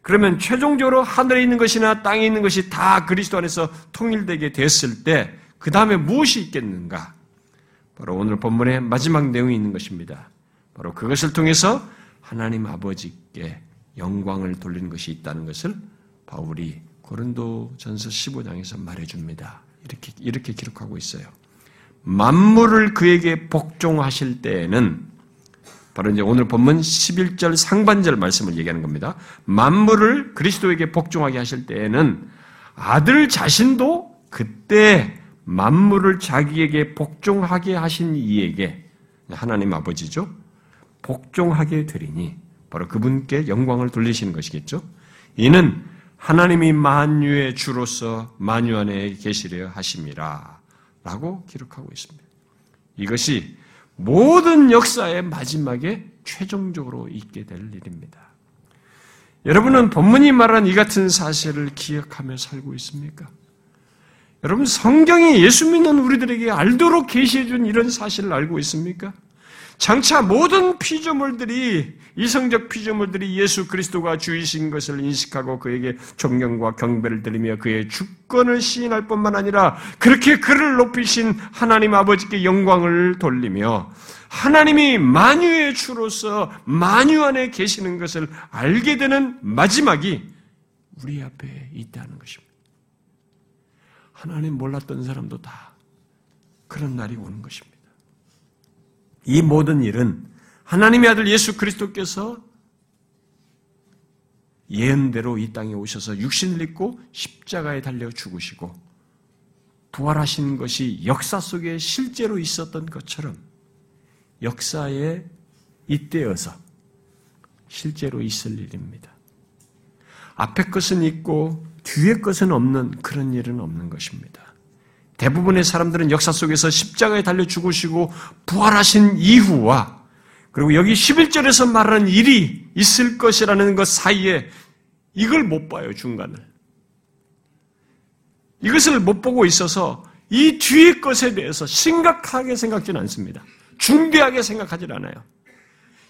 그러면 최종적으로 하늘에 있는 것이나 땅에 있는 것이 다 그리스도 안에서 통일되게 됐을 때, 그 다음에 무엇이 있겠는가? 바로 오늘 본문의 마지막 내용이 있는 것입니다. 바로 그것을 통해서 하나님 아버지께 영광을 돌리는 것이 있다는 것을 바울이 고린도 전서 15장에서 말해줍니다. 이렇게, 이렇게 기록하고 있어요. 만물을 그에게 복종하실 때에는 바로 이제 오늘 본문 11절 상반절 말씀을 얘기하는 겁니다. 만물을 그리스도에게 복종하게 하실 때에는 아들 자신도 그때 만물을 자기에게 복종하게 하신 이에게 하나님 아버지죠. 복종하게 되리니 바로 그분께 영광을 돌리시는 것이겠죠. 이는 하나님이 만유의 주로서 만유 안에 계시려 하심이라 라고 기록하고 있습니다. 이것이 모든 역사의 마지막에 최종적으로 있게 될 일입니다. 여러분은 본문이 말한 이 같은 사실을 기억하며 살고 있습니까? 여러분 성경이 예수 믿는 우리들에게 알도록 계시해 준 이런 사실을 알고 있습니까? 장차 모든 피조물들이 이성적 피조물들이 예수 그리스도가 주이신 것을 인식하고 그에게 존경과 경배를 드리며 그의 주권을 시인할 뿐만 아니라 그렇게 그를 높이신 하나님 아버지께 영광을 돌리며 하나님이 만유의 주로서 만유 안에 계시는 것을 알게 되는 마지막이 우리 앞에 있다는 것입니다. 하나님 몰랐던 사람도 다 그런 날이 오는 것입니다. 이 모든 일은 하나님의 아들 예수 그리스도께서 예언대로 이 땅에 오셔서 육신을 입고 십자가에 달려 죽으시고 부활하신 것이 역사 속에 실제로 있었던 것처럼 역사에 잇대어서 실제로 있을 일입니다. 앞에 것은 있고 뒤에 것은 없는 그런 일은 없는 것입니다. 대부분의 사람들은 역사 속에서 십자가에 달려 죽으시고 부활하신 이후와 그리고 여기 11절에서 말하는 일이 있을 것이라는 것 사이에 이걸 못 봐요, 중간을. 이것을 못 보고 있어서 이 뒤의 것에 대해서 심각하게 생각지는 않습니다. 중대하게 생각하지 않아요.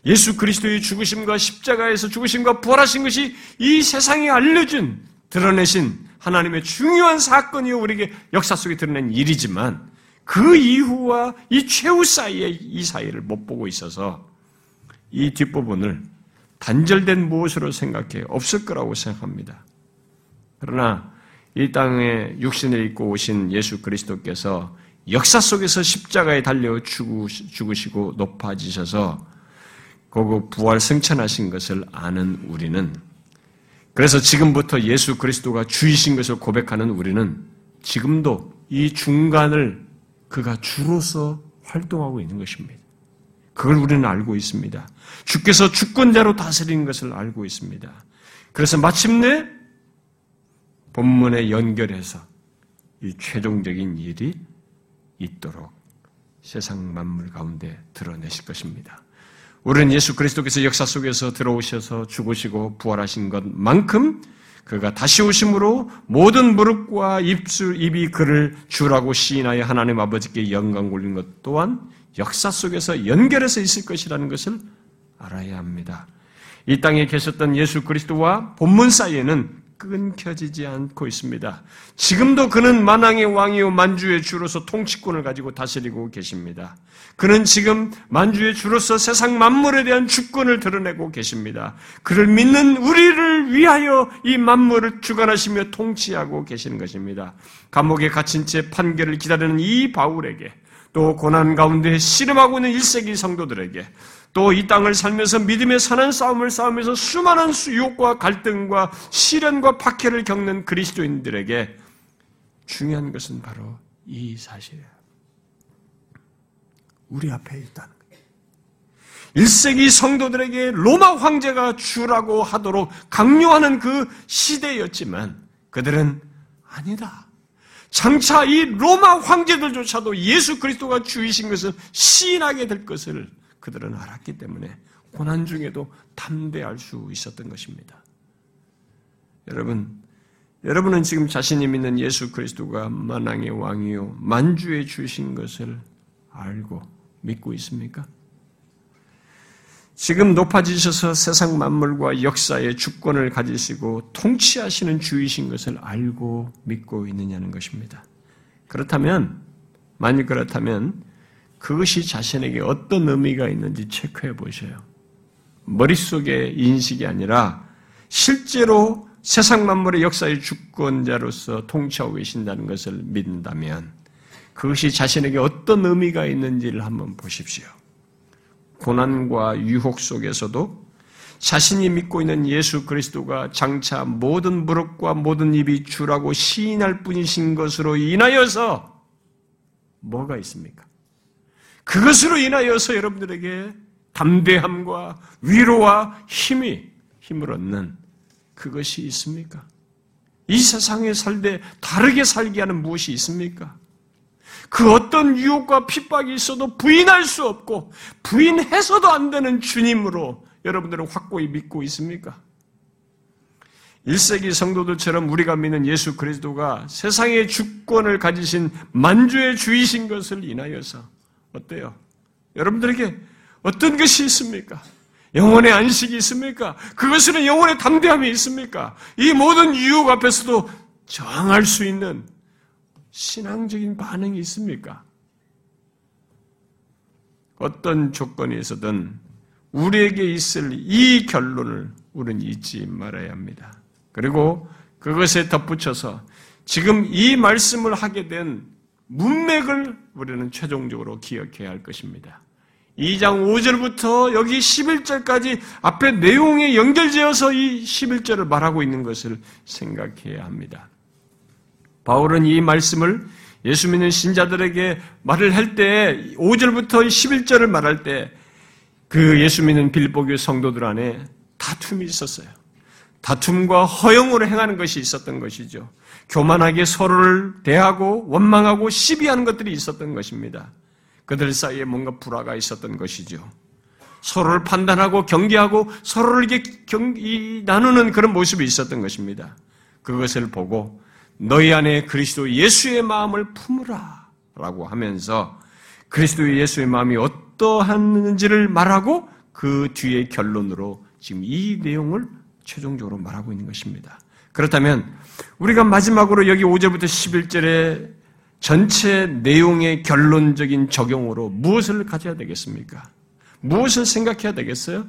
예수 그리스도의 죽으심과 십자가에서 죽으심과 부활하신 것이 이 세상에 알려진 드러내신 하나님의 중요한 사건이요 우리에게 역사 속에 드러낸 일이지만 그 이후와 이 최후 사이의 이 사이를 못 보고 있어서 이 뒷부분을 단절된 무엇으로 생각해 없을 거라고 생각합니다. 그러나 이 땅에 육신을 입고 오신 예수 그리스도께서 역사 속에서 십자가에 달려 죽으시고 높아지셔서 그거 부활 승천하신 것을 아는 우리는 그래서 지금부터 예수 그리스도가 주이신 것을 고백하는 우리는 지금도 이 중간을 그가 주로서 활동하고 있는 것입니다. 그걸 우리는 알고 있습니다. 주께서 주권자로 다스리는 것을 알고 있습니다. 그래서 마침내 본문에 연결해서 이 최종적인 일이 있도록 세상 만물 가운데 드러내실 것입니다. 우리는 예수 그리스도께서 역사 속에서 들어오셔서 죽으시고 부활하신 것만큼 그가 다시 오심으로 모든 무릎과 입술, 입이 그를 주라고 시인하여 하나님 아버지께 영광 올린 것 또한 역사 속에서 연결해서 있을 것이라는 것을 알아야 합니다. 이 땅에 계셨던 예수 그리스도와 본문 사이에는 끊겨지지 않고 있습니다. 지금도 그는 만왕의 왕이요 만주의 주로서 통치권을 가지고 다스리고 계십니다. 그는 지금 만주의 주로서 세상 만물에 대한 주권을 드러내고 계십니다. 그를 믿는 우리를 위하여 이 만물을 주관하시며 통치하고 계시는 것입니다. 감옥에 갇힌 채 판결을 기다리는 이 바울에게 또 고난 가운데 씨름하고 있는 1세기 성도들에게 또 이 땅을 살면서 믿음의 선한 싸움을 싸우면서 수많은 유혹과 갈등과 시련과 박해를 겪는 그리스도인들에게 중요한 것은 바로 이 사실이에요. 우리 앞에 있다는 거예요. 1세기 성도들에게 로마 황제가 주라고 하도록 강요하는 그 시대였지만 그들은 아니다. 장차 이 로마 황제들조차도 예수 그리스도가 주이신 것을 시인하게 될 것을 그들은 알았기 때문에 고난 중에도 담대할 수 있었던 것입니다. 여러분, 여러분은 지금 자신이 믿는 예수 그리스도가 만왕의 왕이요 만주에 주신 것을 알고 믿고 있습니까? 지금 높아지셔서 세상 만물과 역사의 주권을 가지시고 통치하시는 주이신 것을 알고 믿고 있느냐는 것입니다. 그렇다면, 만일 그렇다면, 그것이 자신에게 어떤 의미가 있는지 체크해 보셔요. 머릿속의 인식이 아니라 실제로 세상 만물의 역사의 주권자로서 통치하고 계신다는 것을 믿는다면 그것이 자신에게 어떤 의미가 있는지를 한번 보십시오. 고난과 유혹 속에서도 자신이 믿고 있는 예수 그리스도가 장차 모든 무릎과 모든 입이 주라고 시인할 뿐이신 것으로 인하여서 뭐가 있습니까? 그것으로 인하여서 여러분들에게 담대함과 위로와 힘이 힘을 얻는 그것이 있습니까? 이 세상에 살되 다르게 살게 하는 무엇이 있습니까? 그 어떤 유혹과 핍박이 있어도 부인할 수 없고 부인해서도 안 되는 주님으로 여러분들은 확고히 믿고 있습니까? 1세기 성도들처럼 우리가 믿는 예수 그리스도가 세상의 주권을 가지신 만주의 주이신 것을 인하여서 어때요? 여러분들에게 어떤 것이 있습니까? 영혼의 안식이 있습니까? 그것은 영혼의 담대함이 있습니까? 이 모든 유혹 앞에서도 저항할 수 있는 신앙적인 반응이 있습니까? 어떤 조건에서든 우리에게 있을 이 결론을 우리는 잊지 말아야 합니다. 그리고 그것에 덧붙여서 지금 이 말씀을 하게 된 문맥을 우리는 최종적으로 기억해야 할 것입니다. 2장 5절부터 여기 11절까지 앞에 내용에 연결되어서 이 11절을 말하고 있는 것을 생각해야 합니다. 바울은 이 말씀을 예수 믿는 신자들에게 말을 할 때, 5절부터 11절을 말할 때, 그 예수 믿는 빌보교 성도들 안에 다툼이 있었어요. 다툼과 허영으로 행하는 것이 있었던 것이죠. 교만하게 서로를 대하고 원망하고 시비하는 것들이 있었던 것입니다. 그들 사이에 뭔가 불화가 있었던 것이죠. 서로를 판단하고 경계하고 서로를 이렇게 경, 이, 나누는 그런 모습이 있었던 것입니다. 그것을 보고 너희 안에 그리스도 예수의 마음을 품으라. 라고 하면서 그리스도 예수의 마음이 어떠한지를 말하고 그 뒤의 결론으로 지금 이 내용을 최종적으로 말하고 있는 것입니다. 그렇다면 우리가 마지막으로 여기 5절부터 11절에 전체 내용의 결론적인 적용으로 무엇을 가져야 되겠습니까? 무엇을 생각해야 되겠어요?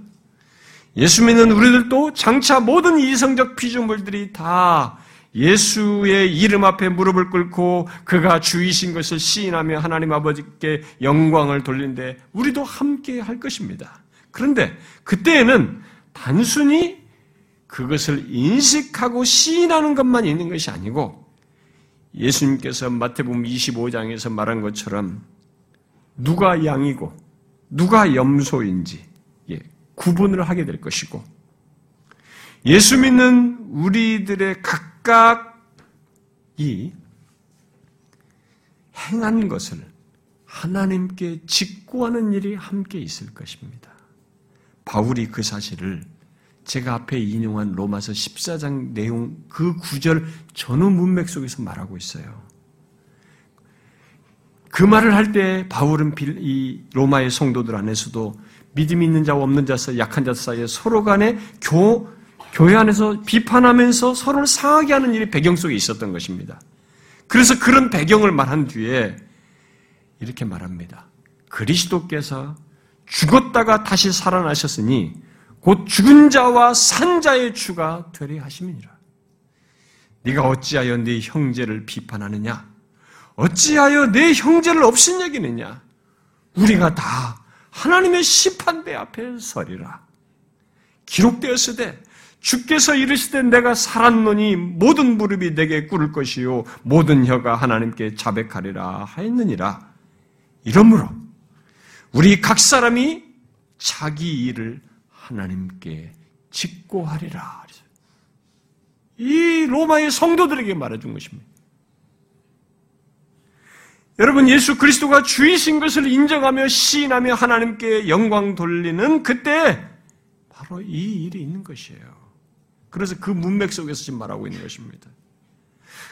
예수 믿는 우리들도 장차 모든 이성적 피조물들이 다 예수의 이름 앞에 무릎을 꿇고 그가 주이신 것을 시인하며 하나님 아버지께 영광을 돌린데 우리도 함께 할 것입니다. 그런데 그때에는 단순히 그것을 인식하고 시인하는 것만 있는 것이 아니고 예수님께서 마태복음 25장에서 말한 것처럼 누가 양이고 누가 염소인지 예, 구분을 하게 될 것이고 예수 믿는 우리들의 각각 이 행한 것을 하나님께 직구하는 일이 함께 있을 것입니다. 바울이 그 사실을 제가 앞에 인용한 로마서 14장 내용 그 구절 전후 문맥 속에서 말하고 있어요. 그 말을 할 때 바울은 이 로마의 성도들 안에서도 믿음 있는 자와 없는 자 사이, 약한 자 사이에 서로 간에 교, 교회 안에서 비판하면서 서로를 상하게 하는 일이 배경 속에 있었던 것입니다. 그래서 그런 배경을 말한 뒤에 이렇게 말합니다. 그리스도께서 죽었다가 다시 살아나셨으니 곧 죽은 자와 산 자의 주가 되리 하심이니라. 네가 어찌하여 네 형제를 비판하느냐? 어찌하여 내 형제를 없인 여기느냐? 우리가 다 하나님의 심판대 앞에 서리라. 기록되었으되 주께서 이르시되 내가 살았노니 모든 무릎이 내게 꿇을 것이요 모든 혀가 하나님께 자백하리라 하였느니라. 이러므로 우리 각 사람이 자기 일을 하나님께 직고하리라. 이 로마의 성도들에게 말해준 것입니다. 여러분, 예수 그리스도가 주이신 것을 인정하며 시인하며 하나님께 영광 돌리는 그때 바로 이 일이 있는 것이에요. 그래서 그 문맥 속에서 지금 말하고 있는 것입니다.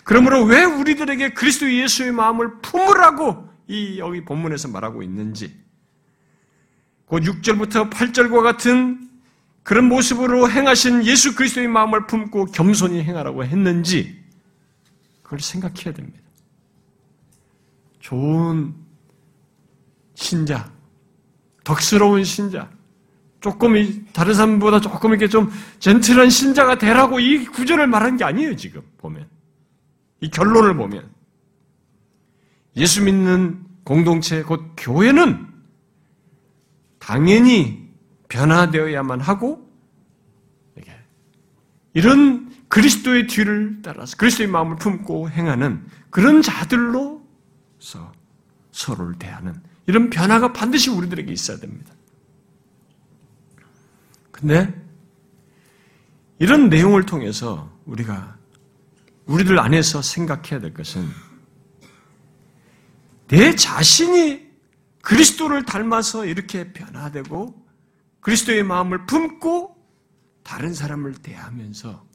그러므로 왜 우리들에게 그리스도 예수의 마음을 품으라고 이 여기 본문에서 말하고 있는지, 곧 6절부터 8절과 같은 그런 모습으로 행하신 예수 그리스도의 마음을 품고 겸손히 행하라고 했는지 그걸 생각해야 됩니다. 좋은 신자, 덕스러운 신자, 조금 다른 사람보다 조금 이렇게 좀 젠틀한 신자가 되라고 이 구절을 말한 게 아니에요, 지금 보면. 이 결론을 보면. 예수 믿는 공동체, 곧 교회는 당연히 변화되어야만 하고 이런 그리스도의 뒤를 따라서 그리스도의 마음을 품고 행하는 그런 자들로서 서로를 대하는 이런 변화가 반드시 우리들에게 있어야 됩니다. 근데 이런 내용을 통해서 우리가 우리들 안에서 생각해야 될 것은 내 자신이 그리스도를 닮아서 이렇게 변화되고 그리스도의 마음을 품고 다른 사람을 대하면서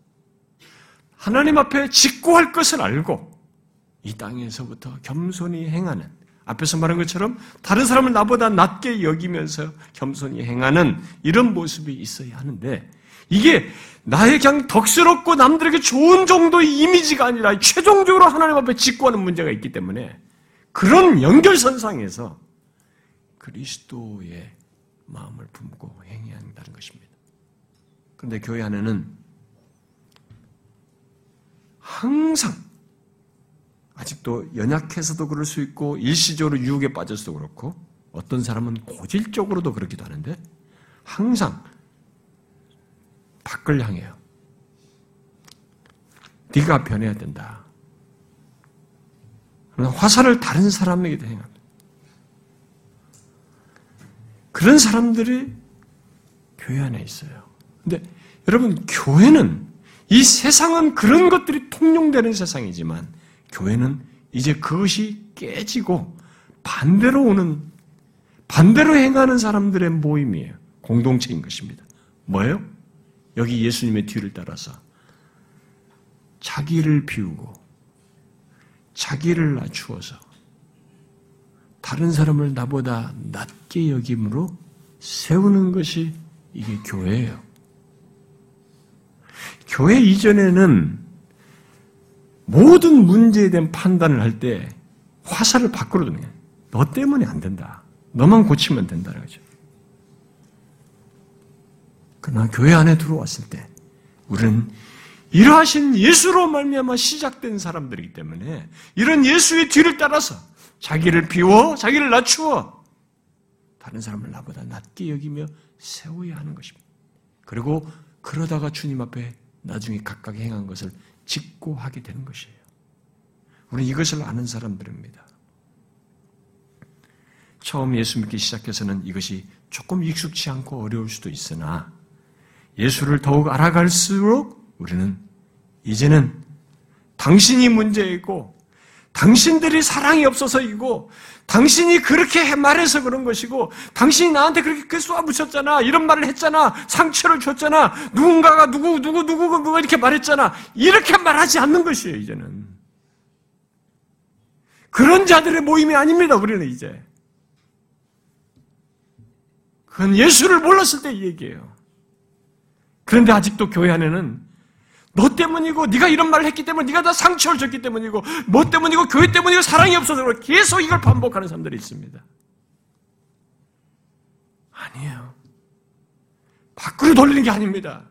하나님 앞에 직고할 것을 알고 이 땅에서부터 겸손히 행하는 앞에서 말한 것처럼 다른 사람을 나보다 낮게 여기면서 겸손히 행하는 이런 모습이 있어야 하는데 이게 나의 그냥 덕스럽고 남들에게 좋은 정도의 이미지가 아니라 최종적으로 하나님 앞에 직고하는 문제가 있기 때문에 그런 연결선상에서 그리스도의 마음을 품고 행해야 한다는 것입니다. 그런데 교회 안에는 항상 아직도 연약해서도 그럴 수 있고 일시적으로 유혹에 빠져서도 그렇고 어떤 사람은 고질적으로도 그렇기도 하는데 항상 밖을 향해요. 네가 변해야 된다. 화살을 다른 사람에게도 행합니다. 그런 사람들이 교회 안에 있어요. 근데 여러분, 교회는 이 세상은 그런 것들이 통용되는 세상이지만 교회는 이제 그것이 깨지고 반대로 오는, 반대로 행하는 사람들의 모임이에요. 공동체인 것입니다. 뭐예요? 여기 예수님의 뒤를 따라서 자기를 비우고 자기를 낮추어서 다른 사람을 나보다 낮게 여김으로 세우는 것이 이게 교회예요. 교회 이전에는 모든 문제에 대한 판단을 할 때 화살을 밖으로 두는 거예요. 너 때문에 안 된다. 너만 고치면 된다는 거죠. 그러나 교회 안에 들어왔을 때 우리는 이러하신 예수로 말미암아 시작된 사람들이기 때문에 이런 예수의 뒤를 따라서 자기를 비워 자기를 낮추어 다른 사람을 나보다 낮게 여기며 세워야 하는 것입니다. 그리고 그러다가 주님 앞에 나중에 각각 행한 것을 짓고 하게 되는 것이에요. 우리는 이것을 아는 사람들입니다. 처음 예수 믿기 시작해서는 이것이 조금 익숙치 않고 어려울 수도 있으나 예수를 더욱 알아갈수록 우리는 이제는 당신이 문제이고 당신들이 사랑이 없어서이고 당신이 그렇게 말해서 그런 것이고 당신이 나한테 그렇게 쏘아붙였잖아 이런 말을 했잖아 상처를 줬잖아 누군가가 누구 누구 누구 누구 이렇게 말했잖아 이렇게 말하지 않는 것이에요 이제는. 그런 자들의 모임이 아닙니다 우리는 이제. 그건 예수를 몰랐을 때 얘기예요. 그런데 아직도 교회 안에는 너 때문이고 네가 이런 말을 했기 때문에 네가 다 상처를 줬기 때문이고 뭐 때문이고 교회 때문이고 사랑이 없어서 계속 이걸 반복하는 사람들이 있습니다. 아니에요. 밖으로 돌리는 게 아닙니다.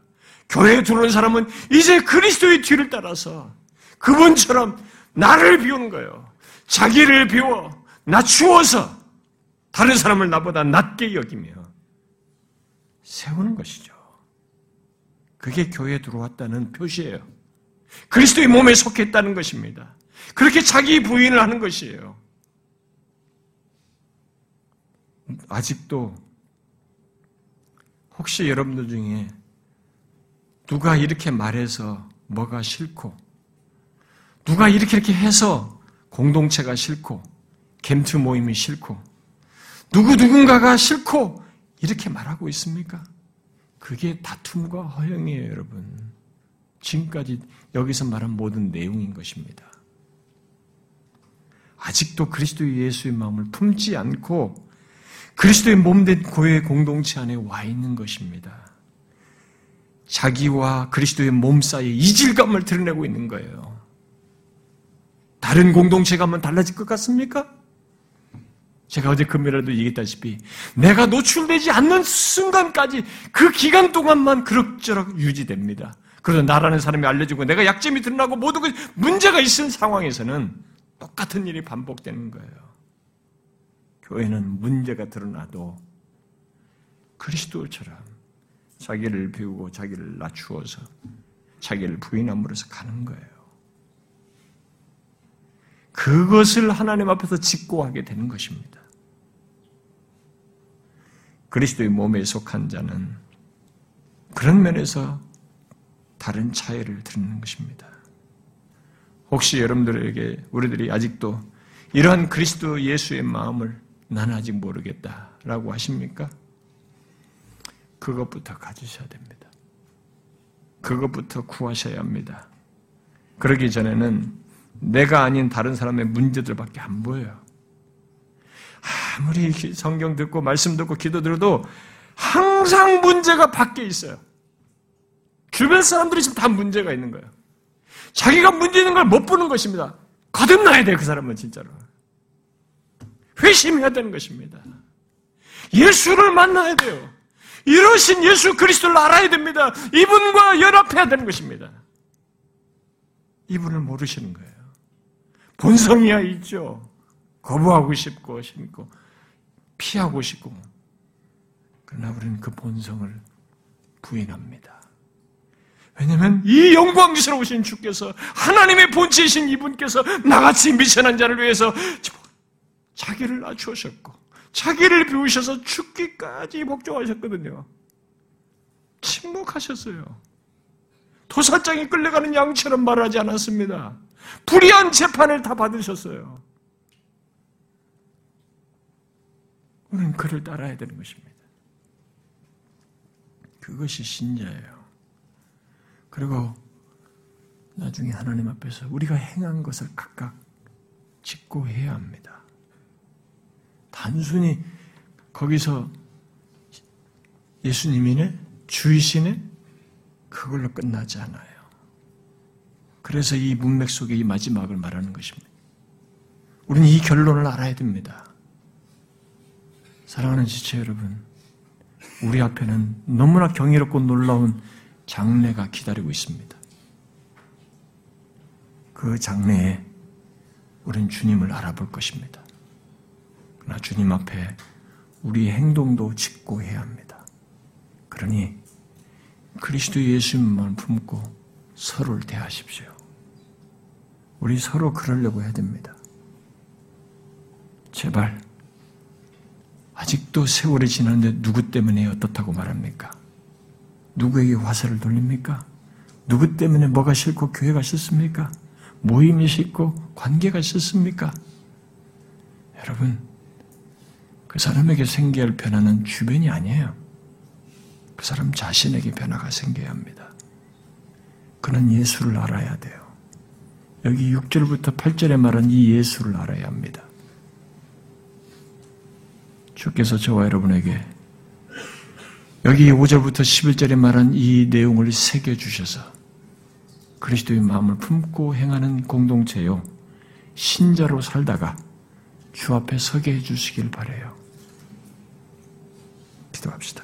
교회에 들어오는 사람은 이제 그리스도의 뒤를 따라서 그분처럼 나를 비우는 거예요. 자기를 비워 낮추어서 다른 사람을 나보다 낮게 여기며 세우는 것이죠. 그게 교회에 들어왔다는 표시예요. 그리스도의 몸에 속했다는 것입니다. 그렇게 자기 부인을 하는 것이에요. 아직도 혹시 여러분들 중에 누가 이렇게 말해서 뭐가 싫고 누가 이렇게 이렇게 해서 공동체가 싫고 캠트 모임이 싫고 누구 누군가가 싫고 이렇게 말하고 있습니까? 그게 다툼과 허영이에요, 여러분. 지금까지 여기서 말한 모든 내용인 것입니다. 아직도 그리스도 예수의 마음을 품지 않고 그리스도의 몸된 교회 공동체 안에 와 있는 것입니다. 자기와 그리스도의 몸 사이에 이질감을 드러내고 있는 거예요. 다른 공동체가 하면 달라질 것 같습니까? 제가 어제 금요일에도 얘기했다시피 내가 노출되지 않는 순간까지 그 기간 동안만 그럭저럭 유지됩니다. 그래서 나라는 사람이 알려지고 내가 약점이 드러나고 모든 것 문제가 있을 상황에서는 똑같은 일이 반복되는 거예요. 교회는 문제가 드러나도 그리스도처럼 자기를 비우고 자기를 낮추어서 자기를 부인함으로써 가는 거예요. 그것을 하나님 앞에서 짓고 하게 되는 것입니다. 그리스도의 몸에 속한 자는 그런 면에서 다른 차이를 드리는 것입니다. 혹시 여러분들에게 우리들이 아직도 이러한 그리스도 예수의 마음을 나는 아직 모르겠다라고 하십니까? 그것부터 가지셔야 됩니다. 그것부터 구하셔야 합니다. 그러기 전에는 내가 아닌 다른 사람의 문제들밖에 안 보여요. 아무리 성경 듣고 말씀 듣고 기도 들어도 항상 문제가 밖에 있어요. 주변 사람들이 지금 다 문제가 있는 거예요. 자기가 문제 있는 걸 못 보는 것입니다. 거듭나야 돼, 그 사람은 진짜로. 회심해야 되는 것입니다. 예수를 만나야 돼요. 이러신 예수 그리스도를 알아야 됩니다. 이분과 연합해야 되는 것입니다. 이분을 모르시는 거예요. 본성이야 있죠. 거부하고 싶고 싶고 피하고 싶고 그러나 우리는 그 본성을 부인합니다. 왜냐하면 이 영광스러우신 주께서 하나님의 본체이신 이분께서 나같이 미천한 자를 위해서 자기를 낮추셨고 자기를 비우셔서 죽기까지 복종하셨거든요. 침묵하셨어요. 도사장이 끌려가는 양처럼 말하지 않았습니다. 불의한 재판을 다 받으셨어요. 우리는 그를 따라야 되는 것입니다. 그것이 신자예요. 그리고 나중에 하나님 앞에서 우리가 행한 것을 각각 짓고 해야 합니다. 단순히 거기서 예수님이네? 주이시네? 그걸로 끝나지 않아요. 그래서 이 문맥 속에 이 마지막을 말하는 것입니다. 우리는 이 결론을 알아야 됩니다. 사랑하는 지체 여러분, 우리 앞에는 너무나 경이롭고 놀라운 장래가 기다리고 있습니다. 그 장래에 우리는 주님을 알아볼 것입니다. 그러나 주님 앞에 우리의 행동도 짓고 해야 합니다. 그러니 그리스도 예수님만 품고 서로를 대하십시오. 우리 서로 그러려고 해야 됩니다. 제발 아직도 세월이 지났는데 누구 때문에 어떻다고 말합니까? 누구에게 화살을 돌립니까? 누구 때문에 뭐가 싫고 교회가 싫습니까? 모임이 싫고 관계가 싫습니까? 여러분, 그 사람에게 생겨야 변화는 주변이 아니에요. 그 사람 자신에게 변화가 생겨야 합니다. 그는 예수를 알아야 돼요. 여기 6절부터 8절에 말한 이 예수를 알아야 합니다. 주께서 저와 여러분에게 여기 5절부터 11절에 말한 이 내용을 새겨주셔서 그리스도의 마음을 품고 행하는 공동체요. 신자로 살다가 주 앞에 서게 해주시길 바래요. 기도합시다.